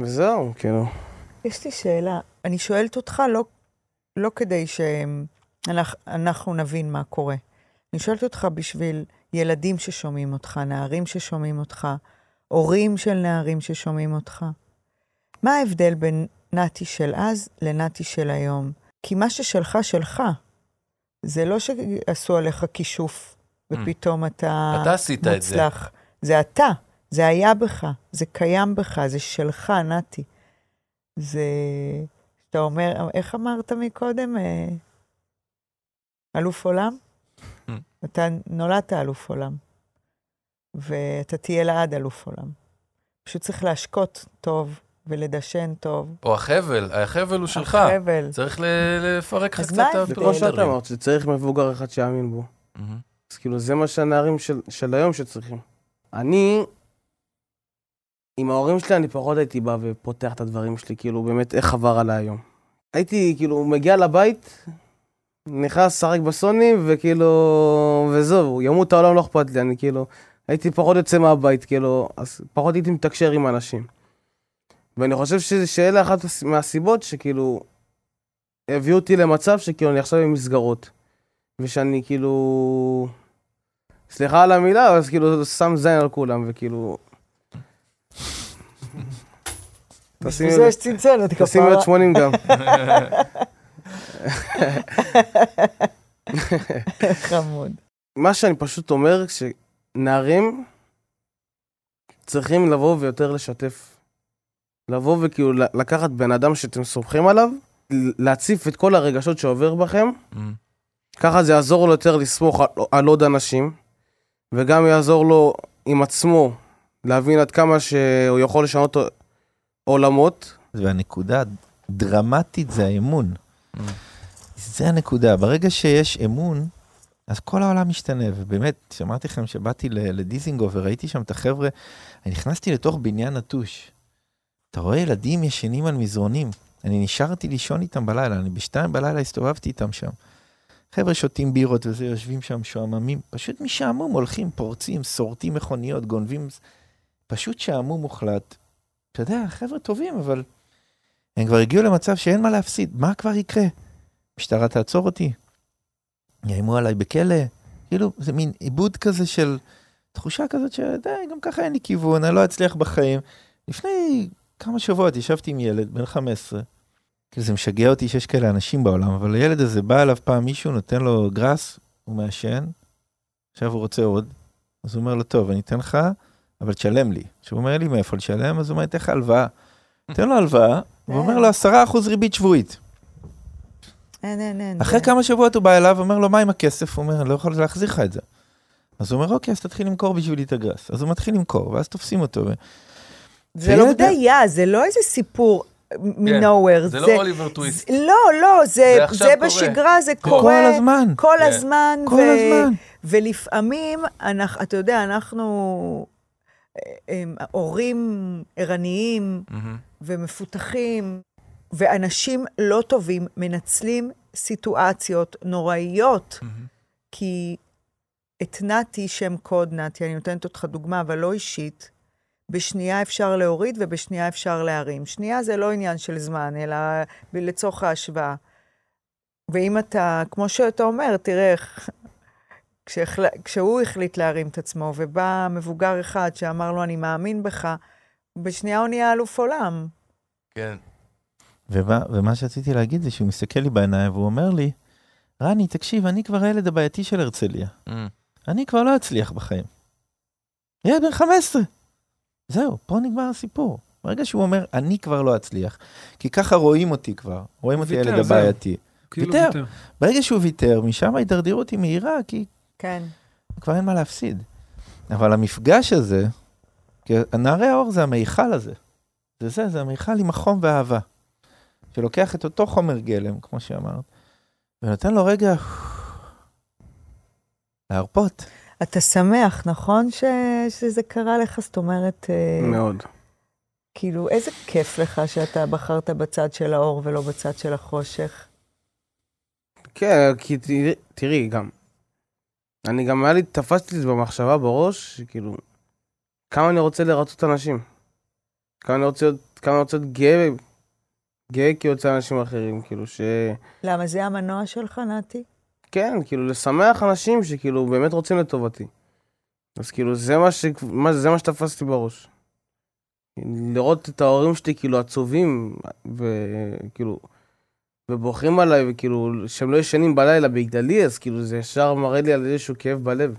וזהו, כאילו. יש לי שאלה. אני שואלת אותך לא, לא כדי שאנחנו נבין מה קורה. אני שואלת אותך בשביל ילדים ששומעים אותך, נערים ששומעים אותך, הורים של נערים ששומעים אותך. מה ההבדל בין נתי של אז לנתי של היום? כי מה ששלך, שלך. זה לא שעשו עליך כישוף, ופתאום אתה אתה עשית את זה. מוצלח. זה אתה, זה היה בך, זה קיים בך, זה שלך, נתי. זה... אתה אומר, איך אמרת מקודם? אה, אלוף עולם? Mm. אתה נולדת אלוף עולם, ואתה תהיה לעד אלוף עולם. פשוט צריך להשקות טוב ולדשן טוב. או החבל, החבל הוא שלך. החבל. צריך ל- לפרק לך קצת את ההבדל? זה כמו שאתה. אמרת, שצריך מבוגר אחד שיאמין בו. אז כאילו, זה מה שהנערים של, של היום שצריכים. אני, עם ההורים שלי, אני פחות הייתי בא ופותח את הדברים שלי, כאילו, באמת, איך עבר עליי היום. הייתי, כאילו, מגיע לבית, נכנס לשחק בסוני, וכאילו, וזהו, ימות העולם לא אכפת לי, אני כאילו, הייתי פחות יוצא מהבית, כאילו, אז פחות הייתי מתקשר עם אנשים. ואני חושב שזה- שאלה אחת הס- מהסיבות שכאילו, הביאו אותי למצב שכאילו, אני עכשיו עם מסגרות. ושאני כאילו... סליחה על המילה, אז כאילו שם זין על כולם, וכאילו... תשימי בשביל זה יש צנצנת, תשימי כפרה. עוד 80 גם. חמוד. מה שאני פשוט אומר, שנערים צריכים לבוא ויותר לשתף. לבוא וכאילו לקחת בן אדם שאתם סומכים עליו, להציף את כל הרגשות שעובר בכם, מהמם. ככה זה יעזור לו יותר לסמוך על, על עוד אנשים, וגם יעזור לו עם עצמו להבין עד כמה שהוא יכול לשנות עולמות. והנקודה הדרמטית זה האמון. זה הנקודה. ברגע שיש אמון, אז כל העולם משתנה. ובאמת, כשאמרתי לכם שבאתי ל- לדיזינגוף וראיתי שם את החבר'ה, אני נכנסתי לתוך בניין נטוש. אתה רואה ילדים ישנים על מזרונים. אני נשארתי לישון איתם בלילה, אני בשתיים בלילה הסתובבתי איתם שם. חבר'ה שותים בירות וזה, יושבים שם שועממים, פשוט משעמום, הולכים, פורצים, שורטים מכוניות, גונבים, פשוט שעמום מוחלט. אתה יודע, חבר'ה טובים, אבל הם כבר הגיעו למצב שאין מה להפסיד, מה כבר יקרה? משטרה תעצור אותי? יאיימו עליי בכלא? כאילו, זה מין עיבוד כזה של תחושה כזאת שדי, גם ככה אין לי כיוון, אני לא אצליח בחיים. לפני כמה שבועות ישבתי עם ילד בן 15, כאילו זה משגע אותי שיש כאלה אנשים בעולם, אבל הילד הזה בא אליו פעם מישהו, נותן לו גראס, הוא מעשן, עכשיו הוא רוצה עוד, אז הוא אומר לו, טוב, אני אתן לך, אבל תשלם לי. עכשיו הוא אומר לי מאיפה לשלם, אז הוא אומר, אתן לך הלוואה. תן לו הלוואה, והוא אומר לו, 10% ריבית שבועית. אין, אין, אין. אחרי כמה שבועות הוא בא אליו, אומר לו, מה עם הכסף? הוא אומר, אני לא יכול להחזיר לך את זה. אז הוא אומר, אוקיי, אז תתחיל למכור בשבילי את הגראס. אז הוא מתחיל למכור, ואז תופסים אותו. זה לא בדיה, זה לא איזה סיפור מ-nowhere. זה לא אוליבר טוויסט. לא, לא, זה, זה זה. בשגרה, זה כל קורה. כל הזמן. כל כן. הזמן. כל ו- הזמן. ולפעמים, אנחנו, אתה יודע, אנחנו אה, אה, הורים ערניים. ומפותחים, ואנשים לא טובים מנצלים סיטואציות נוראיות. כי את נתי, שם קוד נתי, אני נותנת אותך דוגמה, אבל לא אישית, בשנייה אפשר להוריד ובשנייה אפשר להרים. שנייה זה לא עניין של זמן, אלא לצורך ההשוואה. ואם אתה, כמו שאתה אומר, תראה, איך- כשהחל... כשהוא החליט להרים את עצמו, ובא מבוגר אחד שאמר לו, אני מאמין בך, בשנייה הוא נהיה אלוף עולם. כן. ומה, ומה שרציתי להגיד זה שהוא מסתכל לי בעיניים והוא אומר לי, רני, תקשיב, אני כבר הילד הבעייתי של הרצליה. מהמם. אני כבר לא אצליח בחיים. ילד בן 15. זהו, פה נגמר הסיפור. ברגע שהוא אומר, אני כבר לא אצליח, כי ככה רואים אותי כבר, רואים אותי ויתר, ילד זהו. הבעייתי. כאילו ויתר. ויתר. ברגע שהוא ויתר, משם ההידרדרות היא מהירה, כי כן. כבר אין מה להפסיד. אבל המפגש הזה, כי נערי האור זה המיכל הזה. זה זה, זה המיכל עם החום והאהבה. שלוקח את אותו חומר גלם, כמו שאמרת, ונותן לו רגע להרפות. אתה שמח, נכון, ש... שזה קרה לך? זאת אומרת, אה, מאוד. כאילו, איזה כיף לך שאתה בחרת בצד של האור ולא בצד של החושך. כן, כי תראי- תראי, גם. אני גם היה לי, תפסתי את זה במחשבה בראש, שכאילו, כמה אני רוצה לרצות אנשים. כמה אני רוצה להיות, כמה אני רוצה להיות גאה, גאה כיוצא אנשים אחרים, כאילו, ש... למה, זה המנוע שלך, נתי? כן, כאילו, לשמח אנשים שכאילו באמת רוצים לטובתי. אז כאילו, זה מה, ש... מה, זה מה שתפסתי בראש. לראות את ההורים שלי כאילו עצובים, וכאילו, ובוכים עליי, וכאילו, שהם לא ישנים בלילה בגללי, אז כאילו, זה ישר מראה לי על איזשהו כאב בלב.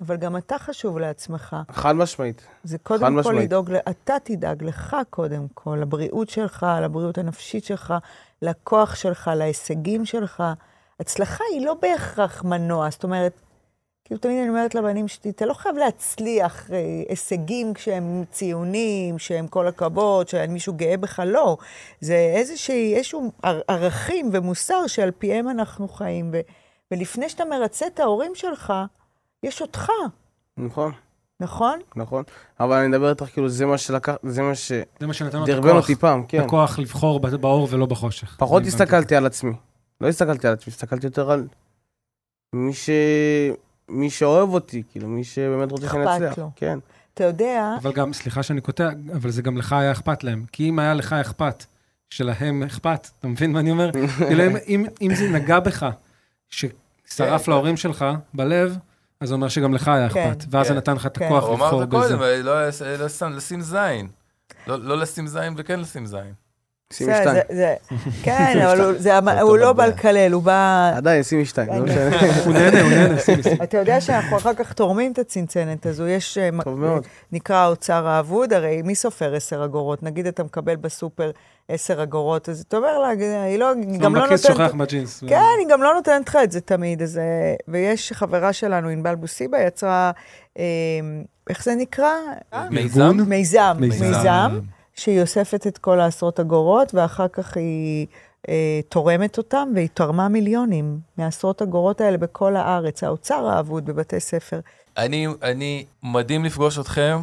אבל גם אתה חשוב לעצמך. חד משמעית. זה קודם כל משמעית. לדאוג, אתה תדאג לך קודם כל, לבריאות שלך, לבריאות הנפשית שלך, לכוח שלך, להישגים שלך. הצלחה היא לא בהכרח מנוע, זאת אומרת, כאילו תמיד אני אומרת לבנים שלי, אתה לא חייב להצליח אה, הישגים כשהם ציונים, שהם כל הכבוד, שמישהו גאה בך, לא. זה איזושהי, איזשהו ער- ערכים ומוסר שעל פיהם אנחנו חיים. ו, ולפני שאתה מרצה את ההורים שלך, יש אותך, נכון, נכון? נכון. אבל אני מדבר איתך, כאילו, זה מה שלקח, זה מה שדרבן זה מה שנתן לו את הכוח. אותי פעם, כן. הכוח לבחור ב- באור ולא בחושך. פחות. הסתכלתי על עצמי. לא הסתכלתי על עצמי, הסתכלתי יותר על מי ש... מי שאוהב אותי, כאילו, מי שבאמת רוצה שאני אכפת אצליח. לו. כן. אתה יודע, אבל גם, סליחה שאני קוטע, אבל זה גם לך היה אכפת להם. כי אם היה לך אכפת, שלהם אכפת, אתה מבין מה אני אומר? כאילו, אם- אם- אם זה נגע בך, ששרף כן, להורים שלך בלב, אז זה אומר שגם לך היה כן, אכפת. ואז זה כן. נתן לך את כן. הכוח הוא אמר לבחור את זה בזה. קודם, לא- לא לשים זין. לא לא לשים זין וכן לשים זין. שימי בסדר, שתיים. זה- זה- כן, אבל הוא- לא בא לקלל, הוא בא... עדיין, שימי שתיים, לא משנה. הוא נהנה, הוא נהנה, שים, שים. אתה יודע שאנחנו אחר כך תורמים את הצנצנת הזו, יש... אה, טוב מאוד. נקרא האוצר האבוד, הרי מי סופר עשר אגורות? נגיד אתה מקבל בסופר עשר אגורות, אז אתה אומר לה, היא לא, היא גם לא בכיס נותנת... שוכח בג'ינס. כן, היא גם לא נותנת לך את זה תמיד. אז, אה, ויש חברה שלנו, ענבל בוסיבה, יצרה, אה, איך זה נקרא? מיזם? מיזם. מיזם. שהיא אוספת את כל העשרות אגורות, ואחר כך היא אה, תורמת אותם, והיא תרמה מיליונים מהעשרות אגורות האלה בכל הארץ. האוצר האבוד בבתי ספר. אני, אני, מדהים לפגוש אתכם,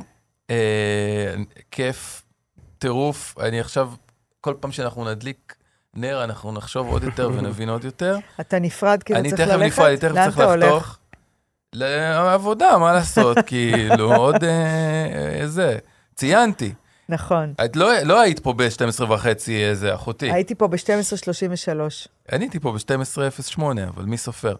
אה, כיף, טירוף. אני עכשיו, כל פעם שאנחנו נדליק נר, אנחנו נחשוב עוד יותר ונבין עוד יותר. אתה נפרד כי אתה אני צריך תכף ללכת? נפרד, אני תכף לאן צריך אתה הולך? לחתוך. לעבודה, מה לעשות, כאילו, עוד אה, אה, זה. ציינתי. נכון. את לא, לא היית פה ב-12 וחצי איזה אחותי. הייתי פה ב-12.33. אני הייתי פה ב-12:08, אבל מי סופר?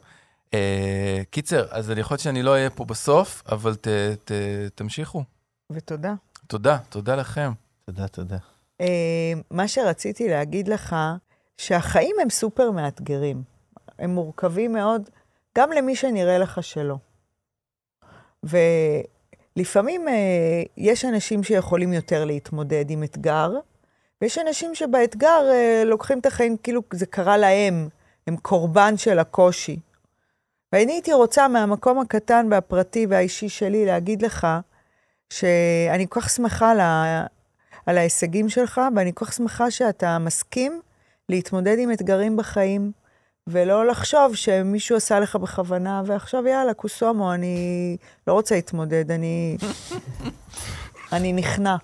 אה, קיצר, אז יכול להיות שאני לא אהיה פה בסוף, אבל ת, ת, תמשיכו. ותודה. תודה, תודה לכם. תודה, תודה. אה, מה שרציתי להגיד לך, שהחיים הם סופר מאתגרים. הם מורכבים מאוד, גם למי שנראה לך שלא. ולפעמים אה, יש אנשים שיכולים יותר להתמודד עם אתגר, ויש אנשים שבאתגר אה, לוקחים את החיים כאילו זה קרה להם, הם קורבן של הקושי. ואני הייתי רוצה מהמקום הקטן והפרטי והאישי שלי להגיד לך, שאני כל כך שמחה על, ה... על ההישגים שלך, ואני כל כך שמחה שאתה מסכים להתמודד עם אתגרים בחיים, ולא לחשוב שמישהו עשה לך בכוונה, ועכשיו יאללה, קוסומו, אני לא רוצה להתמודד, אני... אני נכנע.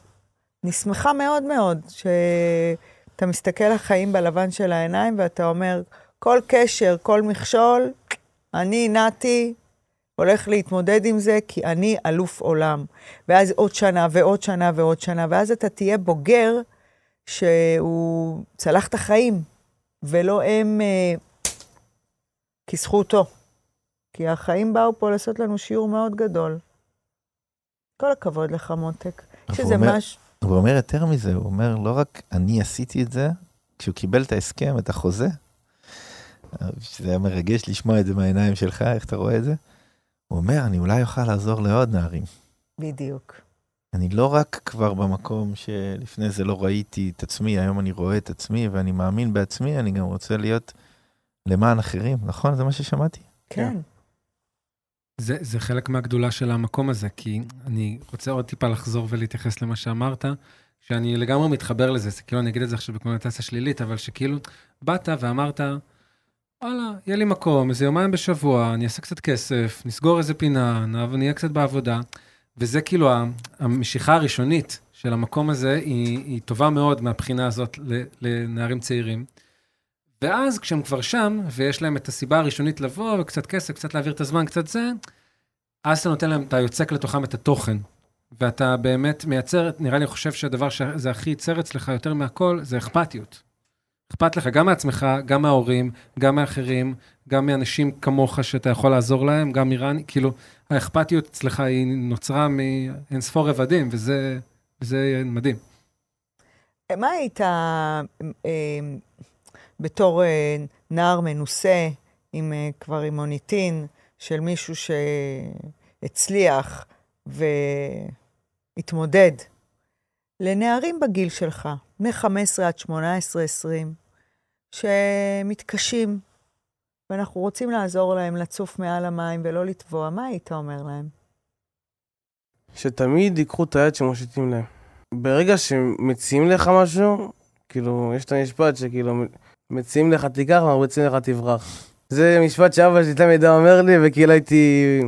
אני שמחה מאוד מאוד שאתה מסתכל לחיים בלבן של העיניים, ואתה אומר, כל קשר, כל מכשול, אני, נתי, הולך להתמודד עם זה, כי אני אלוף עולם. ואז עוד שנה ועוד שנה ועוד שנה, ואז אתה תהיה בוגר שהוא צלח את החיים, ולא הם אה, כיסחו אותו. כי החיים באו פה לעשות לנו שיעור מאוד גדול. כל הכבוד לך, מותק. איזה אומר- משהו... הוא אומר יותר מזה, הוא אומר, לא רק אני עשיתי את זה, כשהוא קיבל את ההסכם, את החוזה, שזה היה מרגש לשמוע את זה מהעיניים שלך, איך אתה רואה את זה? הוא אומר, אני אולי אוכל לעזור לעוד נערים. בדיוק. אני לא רק כבר במקום שלפני זה לא ראיתי את עצמי, היום אני רואה את עצמי ואני מאמין בעצמי, אני גם רוצה להיות למען אחרים, נכון? זה מה ששמעתי? כן. זה, זה חלק מהגדולה של המקום הזה, כי אני רוצה עוד טיפה לחזור ולהתייחס למה שאמרת, שאני לגמרי מתחבר לזה, זה כאילו אני אגיד את זה עכשיו בקונוטציה שלילית, אבל שכאילו באת ואמרת, וואלה, יהיה לי מקום, איזה יומיים בשבוע, אני אעשה קצת כסף, נסגור איזה פינה, נהיה קצת בעבודה, וזה כאילו המשיכה הראשונית של המקום הזה, היא, היא טובה מאוד מהבחינה הזאת ל- לנערים צעירים. ואז כשהם כבר שם, ויש להם את הסיבה הראשונית לבוא, וקצת כסף, קצת להעביר את הזמן, קצת זה, אז אתה נותן להם, אתה יוצק לתוכם את התוכן. ואתה באמת מייצר, נראה לי, חושב שהדבר שזה הכי ייצר אצלך יותר מהכל, זה אכפתיות. אכפת לך גם מעצמך, גם מההורים, גם מאחרים, גם מאנשים כמוך שאתה יכול לעזור להם, גם איראני, כאילו, האכפתיות אצלך היא נוצרה מאין ספור רבדים, וזה, וזה מדהים. מה היית אה, אה, בתור אה, נער מנוסה, עם, אה, כבר עם מוניטין, של מישהו שהצליח והתמודד, לנערים בגיל שלך, מ-15 עד 18-20, שמתקשים, ואנחנו רוצים לעזור להם לצוף מעל המים ולא לטבוע, מה היית אומר להם? שתמיד ייקחו את היד שמושיטים להם. ברגע שמציעים לך משהו, כאילו, יש את המשפט שכאילו, מציעים לך תיקח, מרביצים לך תברח. זה משפט שאבא שלי תמיד אומר לי, וכאילו הייתי...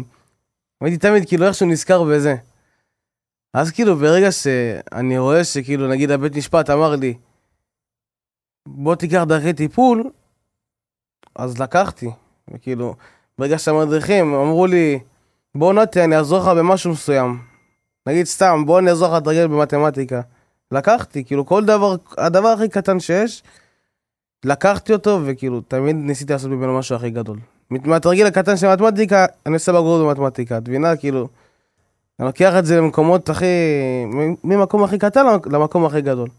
הייתי תמיד כאילו איכשהו נזכר בזה. אז כאילו, ברגע שאני רואה שכאילו, נגיד הבית משפט אמר לי, בוא תיקח דרכי טיפול, אז לקחתי. וכאילו, ברגע שהמדריכים אמרו לי, בוא נתי, אני אעזור לך במשהו מסוים. נגיד סתם, בוא אני אעזור לך לתרגל במתמטיקה. לקחתי, כאילו כל דבר, הדבר הכי קטן שיש, לקחתי אותו, וכאילו, תמיד ניסיתי לעשות ממנו משהו הכי גדול. מהתרגיל הקטן של מתמטיקה, אני עושה בגרות במתמטיקה. את מבינה? כאילו, אני לוקח את זה למקומות הכי... ממקום הכי קטן למקום הכי גדול.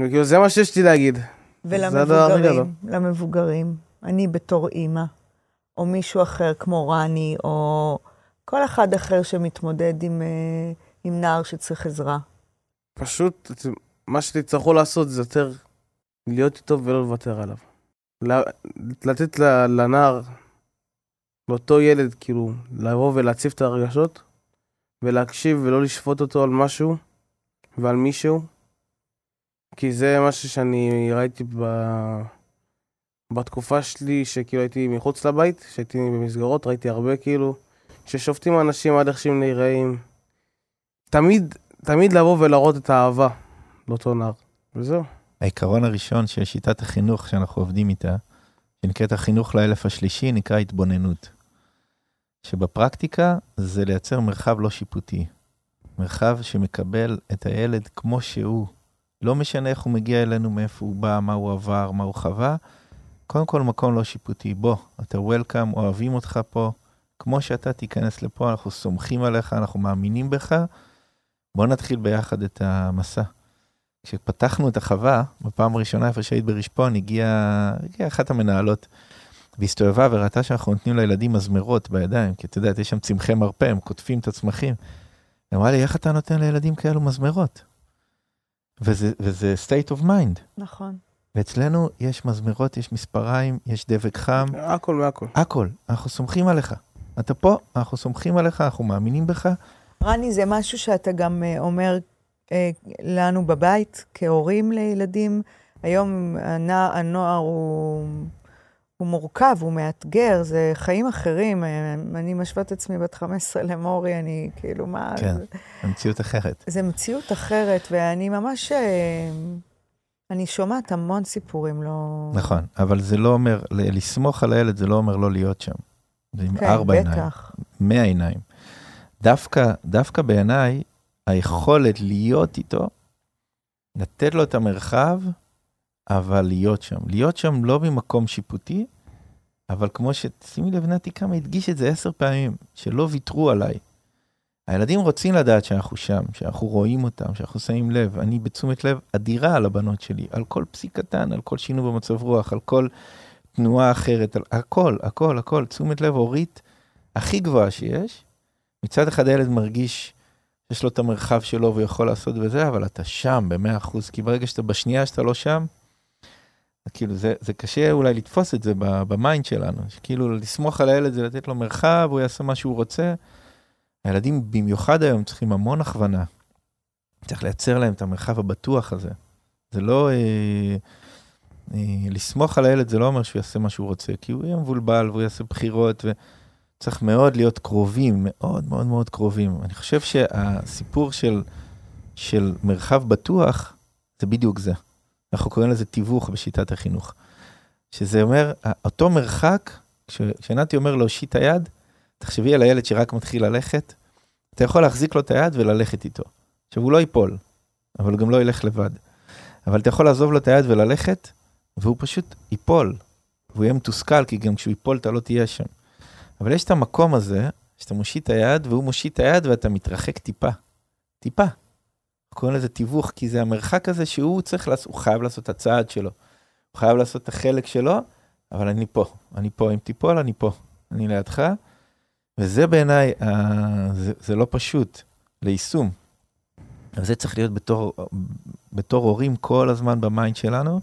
וכאילו, זה מה שיש לי להגיד. ולמבוגרים, למבוגרים, אני בתור אימא, או מישהו אחר כמו רני, או כל אחד אחר שמתמודד עם, אה, עם נער שצריך עזרה. פשוט, מה שתצטרכו לעשות זה יותר להיות איתו ולא לוותר עליו. לתת לנער, לאותו ילד, כאילו, לבוא ולהציף את הרגשות, ולהקשיב ולא לשפוט אותו על משהו ועל מישהו, כי זה משהו שאני ראיתי ב... בתקופה שלי, שכאילו הייתי מחוץ לבית, שהייתי במסגרות, ראיתי הרבה כאילו, ששופטים אנשים עד איך שהם נראים. תמיד, תמיד לבוא ולהראות את האהבה לאותו נער, וזהו. העיקרון הראשון של שיטת החינוך שאנחנו עובדים איתה, שנקראת החינוך לאלף השלישי, נקרא התבוננות. שבפרקטיקה זה לייצר מרחב לא שיפוטי. מרחב שמקבל את הילד כמו שהוא. לא משנה איך הוא מגיע אלינו, מאיפה הוא בא, מה הוא עבר, מה הוא חווה. קודם כל, מקום לא שיפוטי. בוא, אתה וולקאם, אוהבים אותך פה. כמו שאתה תיכנס לפה, אנחנו סומכים עליך, אנחנו מאמינים בך. בוא נתחיל ביחד את המסע. כשפתחנו את החווה, בפעם הראשונה איפה שהיית ברשפון, הגיעה הגיע אחת המנהלות והסתובבה וראתה שאנחנו נותנים לילדים מזמרות בידיים, כי את יודעת, יש שם צמחי מרפא, הם קוטפים את הצמחים. היא אמרה לי, איך אתה נותן לילדים כאלו מזמרות? וזה, וזה state of mind. נכון. ואצלנו יש מזמרות, יש מספריים, יש דבק חם, הכל מהכל. הכל. אנחנו סומכים עליך. אתה פה, אנחנו סומכים עליך, אנחנו מאמינים בך. רני, זה משהו שאתה גם אה, אומר לנו בבית, כהורים לילדים. היום הנע, הנוער הוא, הוא מורכב, הוא מאתגר, זה חיים אחרים. אה, אני משווה את עצמי בת 15 למורי, אני כאילו, מה... כן. זה, במציאות אחרת. זה מציאות אחרת, ואני ממש... אה, אני שומעת המון סיפורים, לא... נכון, אבל זה לא אומר, לסמוך על הילד זה לא אומר לא להיות שם. זה עם כן, ארבע עיניים. בטח. מאה עיניים. דווקא, דווקא בעיניי, היכולת להיות איתו, לתת לו את המרחב, אבל להיות שם. להיות שם לא ממקום שיפוטי, אבל כמו ששימי לב, נתי כמה הדגיש את זה עשר פעמים, שלא ויתרו עליי. הילדים רוצים לדעת שאנחנו שם, שאנחנו רואים אותם, שאנחנו שמים לב. אני בתשומת לב אדירה על הבנות שלי, על כל פסיק קטן, על כל שינוי במצב רוח, על כל תנועה אחרת, על הכל, הכל, הכל. תשומת לב הורית הכי גבוהה שיש. מצד אחד הילד מרגיש שיש לו את המרחב שלו והוא יכול לעשות וזה, אבל אתה שם במאה אחוז, כי ברגע שאתה בשנייה שאתה לא שם, כאילו זה, זה קשה אולי לתפוס את זה ב mind שלנו, שכאילו לסמוך על הילד זה לתת לו מרחב, הוא יעשה מה שהוא רוצה. הילדים במיוחד היום צריכים המון הכוונה. צריך לייצר להם את המרחב הבטוח הזה. זה לא... אה, אה, לסמוך על הילד זה לא אומר שהוא יעשה מה שהוא רוצה, כי הוא יהיה מבולבל והוא יעשה בחירות, וצריך מאוד להיות קרובים, מאוד מאוד מאוד קרובים. אני חושב שהסיפור של, של מרחב בטוח, זה בדיוק זה. אנחנו קוראים לזה תיווך בשיטת החינוך. שזה אומר, אותו מרחק, כש- כשנתי אומר להושיט היד, תחשבי על הילד שרק מתחיל ללכת, אתה יכול להחזיק לו את היד וללכת איתו. עכשיו, הוא לא ייפול, אבל הוא גם לא ילך לבד. אבל אתה יכול לעזוב לו את היד וללכת, והוא פשוט ייפול. והוא יהיה מתוסכל, כי גם כשהוא ייפול אתה לא תהיה שם. אבל יש את המקום הזה, שאתה מושיט את היד, והוא מושיט את היד ואתה מתרחק טיפה. טיפה. קוראים לזה תיווך, כי זה המרחק הזה שהוא צריך לעשות, הוא חייב לעשות את הצעד שלו. הוא חייב לעשות את החלק שלו, אבל אני פה. אני פה, אם תיפול, אני פה. אני לידך. וזה בעיניי, אה, זה, זה לא פשוט ליישום. אז זה צריך להיות בתור, בתור הורים כל הזמן ב mind שלנו,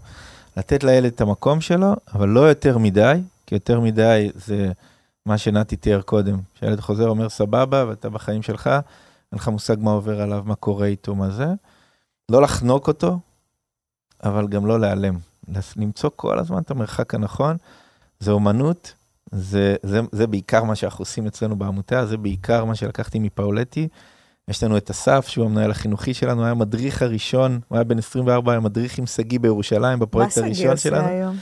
לתת לילד את המקום שלו, אבל לא יותר מדי, כי יותר מדי זה מה שנתי תיאר קודם, שהילד חוזר, אומר סבבה, ואתה בחיים שלך, אין לך מושג מה עובר עליו, מה קורה איתו, מה זה. לא לחנוק אותו, אבל גם לא להיעלם. למצוא כל הזמן את המרחק הנכון, זה אומנות, זה, זה, זה בעיקר מה שאנחנו עושים אצלנו בעמותה, זה בעיקר מה שלקחתי מפאולטי. יש לנו את אסף, שהוא המנהל החינוכי שלנו, היה המדריך הראשון, הוא היה בן 24, היה מדריך עם שגיא בירושלים, מה בפרויקט שגיא הראשון עושה שלנו. היום?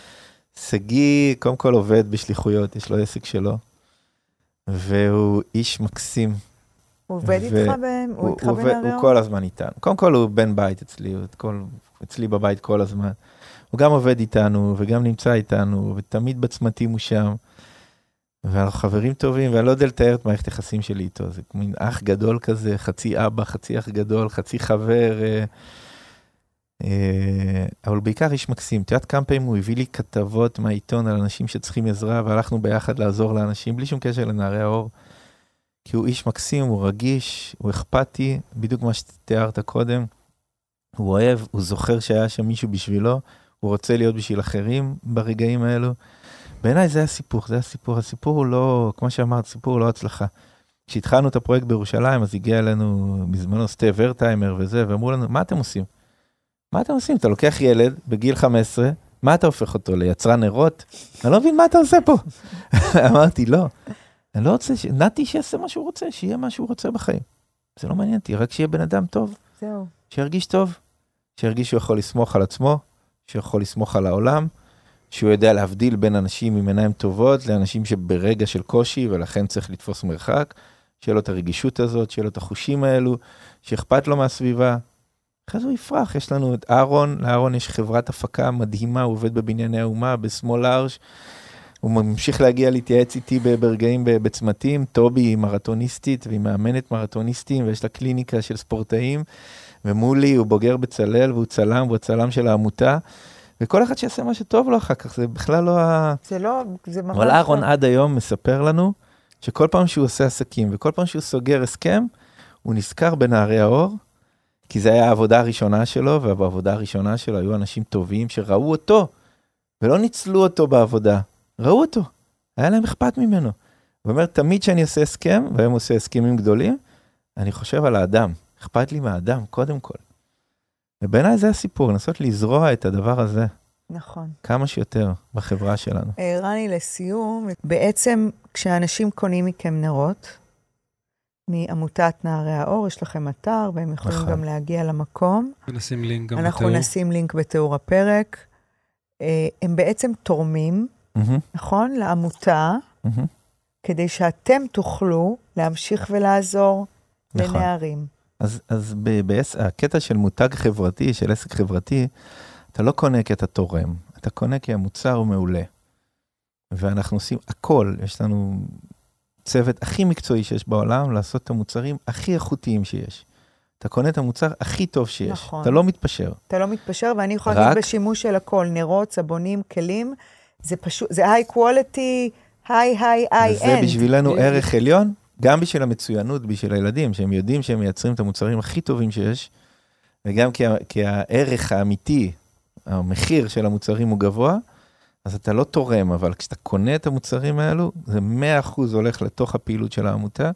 שגיא, קודם כל עובד בשליחויות, יש לו עסק שלו, והוא איש מקסים. הוא עובד ו- איתך ב... הוא איתך עובד- בנערי הוא? כל הזמן איתנו. קודם כל הוא בן בית אצלי, הוא כל, אצלי בבית כל הזמן. הוא גם עובד איתנו וגם נמצא איתנו, ותמיד בצמתים הוא שם. ואנחנו חברים טובים, ואני לא יודע לתאר את מערכת היחסים שלי איתו. זה מין אח גדול כזה, חצי אבא, חצי אח גדול, חצי חבר. אה, אבל בעיקר איש מקסים. את יודעת כמה פעמים הוא הביא לי כתבות מהעיתון על אנשים שצריכים עזרה, והלכנו ביחד לעזור לאנשים, בלי שום קשר לנערי האור. כי הוא איש מקסים, הוא רגיש, הוא אכפתי, בדיוק מה שתיארת קודם. הוא אוהב, הוא זוכר שהיה שם מישהו בשבילו, הוא רוצה להיות בשביל אחרים ברגעים האלו. בעיניי זה הסיפור, זה הסיפור. הסיפור הוא לא, כמו שאמרת, סיפור הוא לא הצלחה. כשהתחלנו את הפרויקט בירושלים, אז הגיע אלינו בזמנו סטף ורטהיימר וזה, ואמרו לנו, מה אתם עושים? מה אתם עושים? אתה לוקח ילד בגיל 15, מה אתה הופך אותו, ליצרן נרות? אני לא מבין מה אתה עושה פה. אמרתי, לא, אני לא רוצה, ש... נתי שיעשה מה שהוא רוצה, שיהיה מה שהוא רוצה בחיים. זה לא מעניין אותי, רק שיהיה בן אדם טוב, זהו. שירגיש טוב, שירגיש שהוא יכול לסמוך על עצמו, שיכול לסמוך על העולם, שהוא יודע להבדיל בין אנשים עם עיניים טובות לאנשים שברגע של קושי ולכן צריך לתפוס מרחק, שיהיה לו את הרגישות הזאת, שיהיה לו את החושים האלו, שאכפת לו מהסביבה. אחרי זה הוא יפרח, יש לנו את אהרון, לאהרון יש חברת הפקה מדהימה, הוא עובד בבנייני האומה, בסמול ארש. הוא ממשיך להגיע להתייעץ איתי ברגעים בצמתים, טובי היא מרתוניסטית והיא מאמנת מרתוניסטים ויש לה קליניקה של ספורטאים, ומולי הוא בוגר בצלאל והוא צלם והוא הצלם של העמותה, וכל אחד שיעשה מה שטוב לו אחר כך, זה בכלל לא ה... זה לא, זה ממש... אבל אהרון לא. עד היום מספר לנו שכל פעם שהוא עושה עסקים וכל פעם שהוא סוגר הסכם, הוא נזכר בנערי האור, כי זה היה העבודה הראשונה שלו, ובעבודה הראשונה שלו היו אנשים טובים שראו אותו, ולא ניצלו אותו בעבודה, ראו אותו, היה להם אכפת ממנו. הוא אומר, תמיד כשאני עושה הסכם, הוא עושה הסכמים גדולים, אני חושב על האדם, אכפת לי מהאדם, קודם כל. ובעיניי זה הסיפור, לנסות לזרוע את הדבר הזה נכון. כמה שיותר בחברה שלנו. אה, רני, לסיום, בעצם כשאנשים קונים מכם נרות, מעמותת נערי האור, יש לכם אתר, והם יכולים נכון. גם להגיע למקום. ונשים לינק גם אנחנו בתיאור. נשים לינק בתיאור הפרק. אה, הם בעצם תורמים, מהמם, נכון? לעמותה, מהמם. כדי שאתם תוכלו להמשיך ולעזור נכון. לנערים. אז, אז ב- בעס- הקטע של מותג חברתי, של עסק חברתי, אתה לא קונה כי אתה תורם, אתה קונה כי המוצר הוא מעולה. ואנחנו עושים הכל, יש לנו צוות הכי מקצועי שיש בעולם, לעשות את המוצרים הכי איכותיים שיש. אתה קונה את המוצר הכי טוב שיש, נכון. אתה לא מתפשר. אתה לא מתפשר, ואני יכולה רק- להגיד בשימוש של הכל, נרות, סבונים, כלים, זה פשוט, זה היי קוולטי, היי היי היי וזה אנד. בשבילנו ערך עליון, גם בשביל המצוינות, בשביל הילדים, שהם יודעים שהם מייצרים את המוצרים הכי טובים שיש, וגם כי, כי הערך האמיתי, המחיר של המוצרים הוא גבוה, אז אתה לא תורם, אבל כשאתה קונה את המוצרים האלו, זה 100% הולך לתוך הפעילות של העמותה,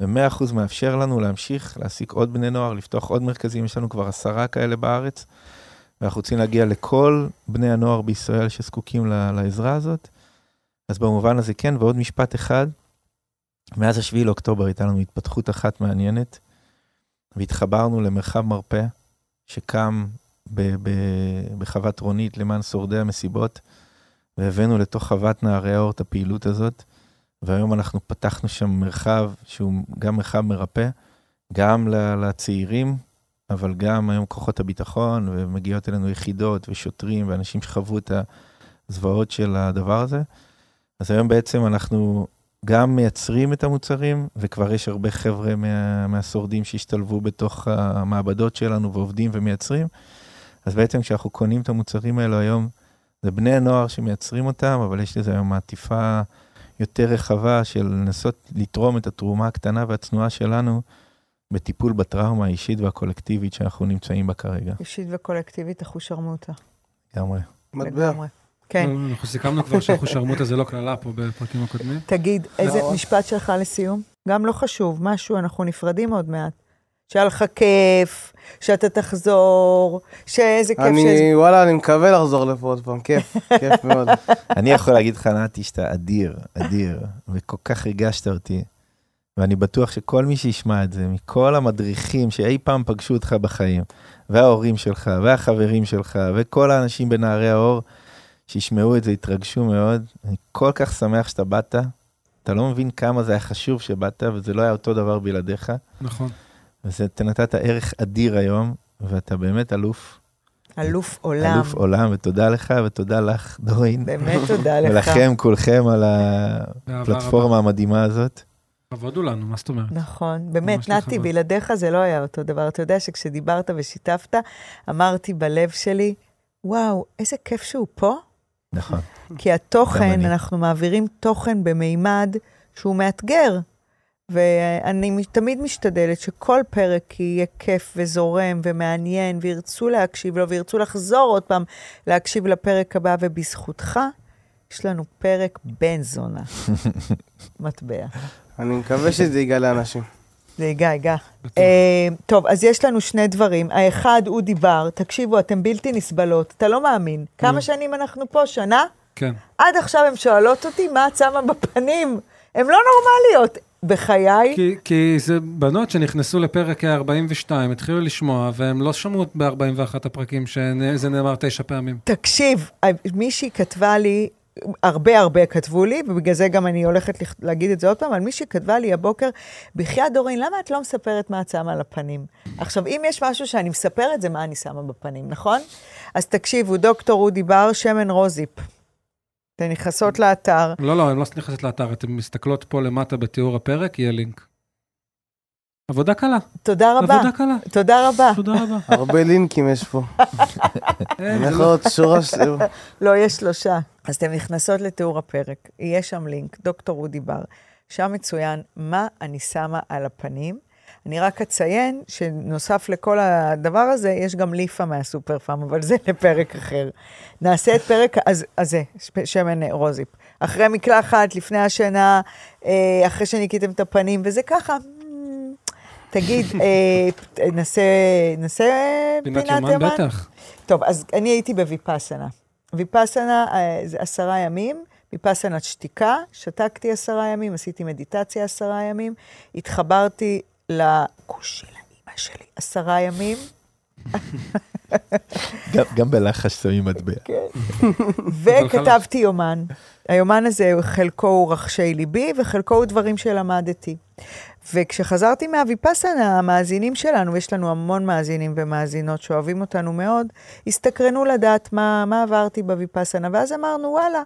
ו-100% מאפשר לנו להמשיך להעסיק עוד בני נוער, לפתוח עוד מרכזים, יש לנו כבר עשרה כאלה בארץ, ואנחנו רוצים להגיע לכל בני הנוער בישראל שזקוקים לעזרה הזאת. אז במובן הזה כן, ועוד משפט אחד, מאז השביעי לאוקטובר הייתה לנו התפתחות אחת מעניינת, והתחברנו למרחב מרפא, שקם בחוות רונית למען שורדי המסיבות, והבאנו לתוך חוות נערי האור את הפעילות הזאת, והיום אנחנו פתחנו שם מרחב שהוא גם מרחב מרפא, גם לצעירים, אבל גם היום כוחות הביטחון, ומגיעות אלינו יחידות ושוטרים ואנשים שחוו את הזוועות של הדבר הזה. אז היום בעצם אנחנו גם מייצרים את המוצרים, וכבר יש הרבה חבר'ה מה, מהשורדים שהשתלבו בתוך המעבדות שלנו ועובדים ומייצרים. אז בעצם כשאנחנו קונים את המוצרים האלו היום, זה בני הנוער שמייצרים אותם, אבל יש לזה היום מעטיפה יותר רחבה של לנסות לתרום את התרומה הקטנה והצנועה שלנו בטיפול בטראומה האישית והקולקטיבית שאנחנו נמצאים בה כרגע. אישית וקולקטיבית, אחושרמוטה. לגמרי. מטבע. כן. אנחנו סיכמנו כבר שאחושרמוטה זה לא קללה פה בפרקים הקודמים. תגיד, איזה. משפט שלך לסיום? גם לא חשוב, משהו, אנחנו נפרדים עוד מעט. שהיה לך כיף, שאתה תחזור, שאיזה כיף שזה... אני, וואלה, אני מקווה לחזור לפה עוד פעם, כיף, כיף מאוד. אני יכול להגיד לך, נתי, שאתה אדיר, אדיר, וכל כך ריגשת אותי. ואני בטוח שכל מי שישמע את זה, מכל המדריכים שאי פעם פגשו אותך בחיים, וההורים שלך, והחברים שלך, וכל האנשים בנערי האור, שישמעו את זה, יתרגשו מאוד. אני כל כך שמח שאתה באת. אתה לא מבין כמה זה היה חשוב שבאת, וזה לא היה אותו דבר בלעדיך. נכון. ואתה נתת ערך אדיר היום, ואתה באמת אלוף, אלוף עולם. אלוף עולם, ותודה לך, ותודה לך, דורין. באמת תודה לך. ולכם כולכם על הפלטפורמה המדהימה הזאת. כבוד הוא לנו, מה זאת אומרת? נכון, באמת, נתי. בלעדיך זה לא היה אותו דבר. אתה יודע שכשדיברת ושיתפת, אמרתי בלב שלי, וואו, איזה כיף שהוא פה, נכון. כי התוכן. אנחנו מעבירים תוכן במימד שהוא מאתגר. ואני תמיד משתדלת שכל פרק יהיה כיף וזורם ומעניין, וירצו להקשיב לו, וירצו לחזור עוד פעם להקשיב לפרק הבא, ובזכותך, יש לנו פרק בן זונה. מטבע. אני מקווה שזה ייגע לאנשים. זה ייגע, ייגע. אה, טוב, אז יש לנו שני דברים. האחד, הוא דיבר, תקשיבו, אתם בלתי נסבלות, אתה לא מאמין. כמה שנים אנחנו פה? שנה? כן. עד עכשיו הן שואלות אותי, מה את שמה בפנים? הן לא נורמליות. בחיי, כי, כי זה בנות שנכנסו לפרק 42, התחילו לשמוע, והם לא שמעו ב-41 הפרקים שזה נאמר תשע פעמים. תקשיב, מישהי כתבה לי, הרבה הרבה כתבו לי, ובגלל זה גם אני הולכת לכ- להגיד את זה עוד פעם, אבל מישהי כתבה לי הבוקר, בחייאת דורין, למה את לא מספרת מה את שמה על הפנים? עכשיו, אם יש משהו שאני מספרת, זה מה אני שמה בפנים, נכון? אז תקשיבו, דוקטור אודי בר, שמן רוזיפ. אתן נכנסות לאתר, לא, לא, הן לא נכנסת לאתר, אתן מסתכלות פה למטה בתיאור הפרק, יהיה לינק. עבודה קלה, תודה רבה. עבודה קלה. תודה רבה. תודה רבה. הרבה לינקים יש פה. אין, יכול לא- להיות שורה של... לא, יש שלושה. אז אתן נכנסות לתיאור הפרק, יהיה שם לינק, דוקטור אודי בר. שם מצוין מה אני שמה על הפנים. אני רק אציין שנוסף לכל הדבר הזה, יש גם ליפה מהסופר פארם, אבל זה לפרק אחר. נעשה את פרק הזה, שמן אה, רוזיפ. אחרי מקלחת, לפני השינה, אה, אחרי שניקיתם את הפנים, וזה ככה. מ, תגיד, אה, נעשה, פינת יומן בטח. טוב, אז אני הייתי בוויפאסנה. ויפאסנה זה עשרה ימים, ויפאסנת שתיקה, שתקתי עשרה ימים, עשיתי מדיטציה עשרה ימים, התחברתי לכוש של האימא שלי עשרה ימים, גם- גם בלחש שמים מטבע. וכתבתי יומן. היומן הזה, חלקו הוא רחשי ליבי, וחלקו הוא דברים שלמדתי. וכשחזרתי מהוויפאסנה, המאזינים שלנו, יש לנו המון מאזינים ומאזינות שאוהבים אותנו מאוד, הסתקרנו לדעת מה, מה עברתי בוויפאסנה, ואז אמרנו, וואלה,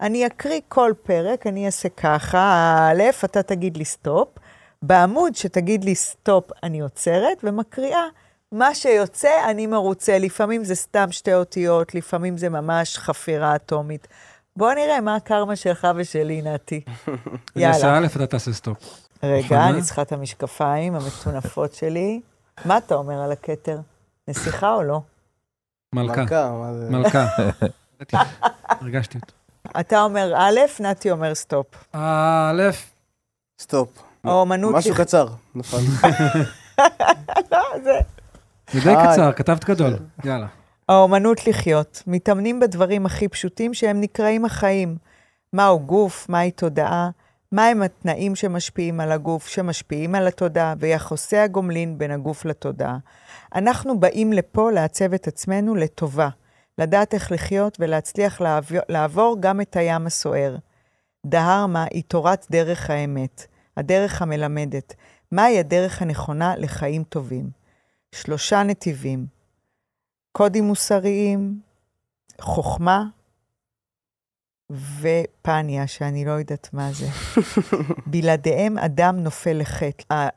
אני אקריא כל פרק, אני אעשה ככה, א', אתה תגיד לי סטופ, בעמוד שתגיד לי סטופ, אני עוצרת ומקריאה. מה שיוצא, אני מרוצה. לפעמים זה סתם שתי אותיות, לפעמים זה ממש חפירה אטומית. בוא נראה מה הקרמה שלך ושלי, נתי. אני אעשה יאללה. א', אתה תעשה סטופ. רגע? אני צריכה את המשקפיים המטונפות שלי. מה אתה אומר על הכתר? נסיכה או לא? מלכה, מלכה, מה זה? מלכה. הרגשתי אותו. אתה אומר א', נתי אומר סטופ. א', סטופ. האומנות... משהו קצר, נפל. לא, זה... זה די. קצר, כתבת גדול. יאללה. האומנות לחיות. מתאמנים בדברים הכי פשוטים שהם נקראים החיים. מהו גוף, מהי תודעה, מהם התנאים שמשפיעים על הגוף, שמשפיעים על התודעה, ויחסי הגומלין בין הגוף לתודעה. אנחנו באים לפה לעצב את עצמנו לטובה, לדעת איך לחיות ולהצליח לעבור, לעבור גם את הים הסוער. דהרמה היא תורת דרך האמת, הדרך המלמדת. מהי הדרך הנכונה לחיים טובים? שלושה נתיבים, קודים מוסריים, חוכמה ופניה, שאני לא יודעת מה זה. בלעדיהם אדם נופל לחטא.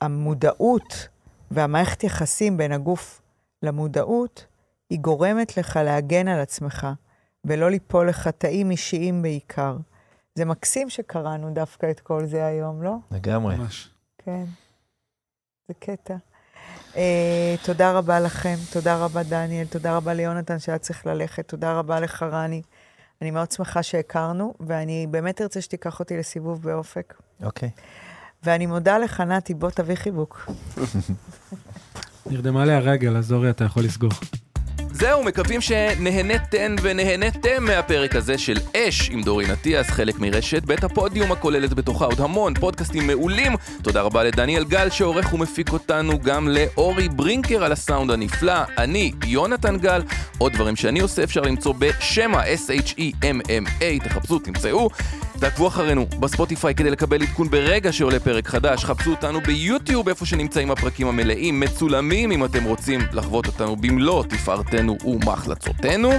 המודעות והמערכת יחסים בין הגוף למודעות, היא גורמת לך להגן על עצמך, ולא ליפול לחטאים אישיים בעיקר. זה מקסים שקראנו דווקא את כל זה היום, לא? לגמרי. ממש. כן, זה קטע. Uh, תודה רבה לכם, תודה רבה דניאל, תודה רבה ליונתן שהיה צריך ללכת, תודה רבה לך רני. אני מאוד שמחה שהכרנו, ואני באמת ארצה שתיקח אותי לסיבוב באופק. אוקיי. ואני מודה לך, נתי, בוא תביא חיבוק. נרדמה לי הרגל, אז אורי, אתה יכול לסגור. זהו, מקווים שנהנתן ונהנתם מהפרק הזה של אש עם דורין אטיאס, חלק מרשת בית הפודיום הכוללת בתוכה עוד המון פודקאסטים מעולים. תודה רבה לדניאל גל שעורך ומפיק אותנו, גם לאורי ברינקר על הסאונד הנפלא, אני יונתן גל. עוד דברים שאני עושה אפשר למצוא בשמה, S-H-E-M-M-A, תחפשו, תמצאו. תעקבו אחרינו בספוטיפיי כדי לקבל עדכון ברגע שעולה פרק חדש. חפשו אותנו ביוטיוב, איפה שנמצאים הפרקים המלאים, מצולמים אם אתם רוצים לחוות אותנו במלוא תפארתנו ומחלצותינו.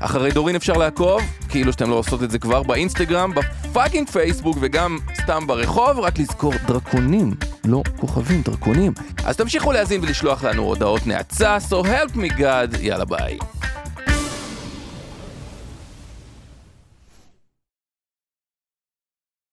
אחרי דורין אפשר לעקוב, כאילו שאתם לא עושות את זה כבר, באינסטגרם, ב fucking פייסבוק וגם סתם ברחוב, רק לזכור דרקונים, לא כוכבים, דרקונים. אז תמשיכו להאזין ולשלוח לנו הודעות נאצה, so help me God, יאללה ביי.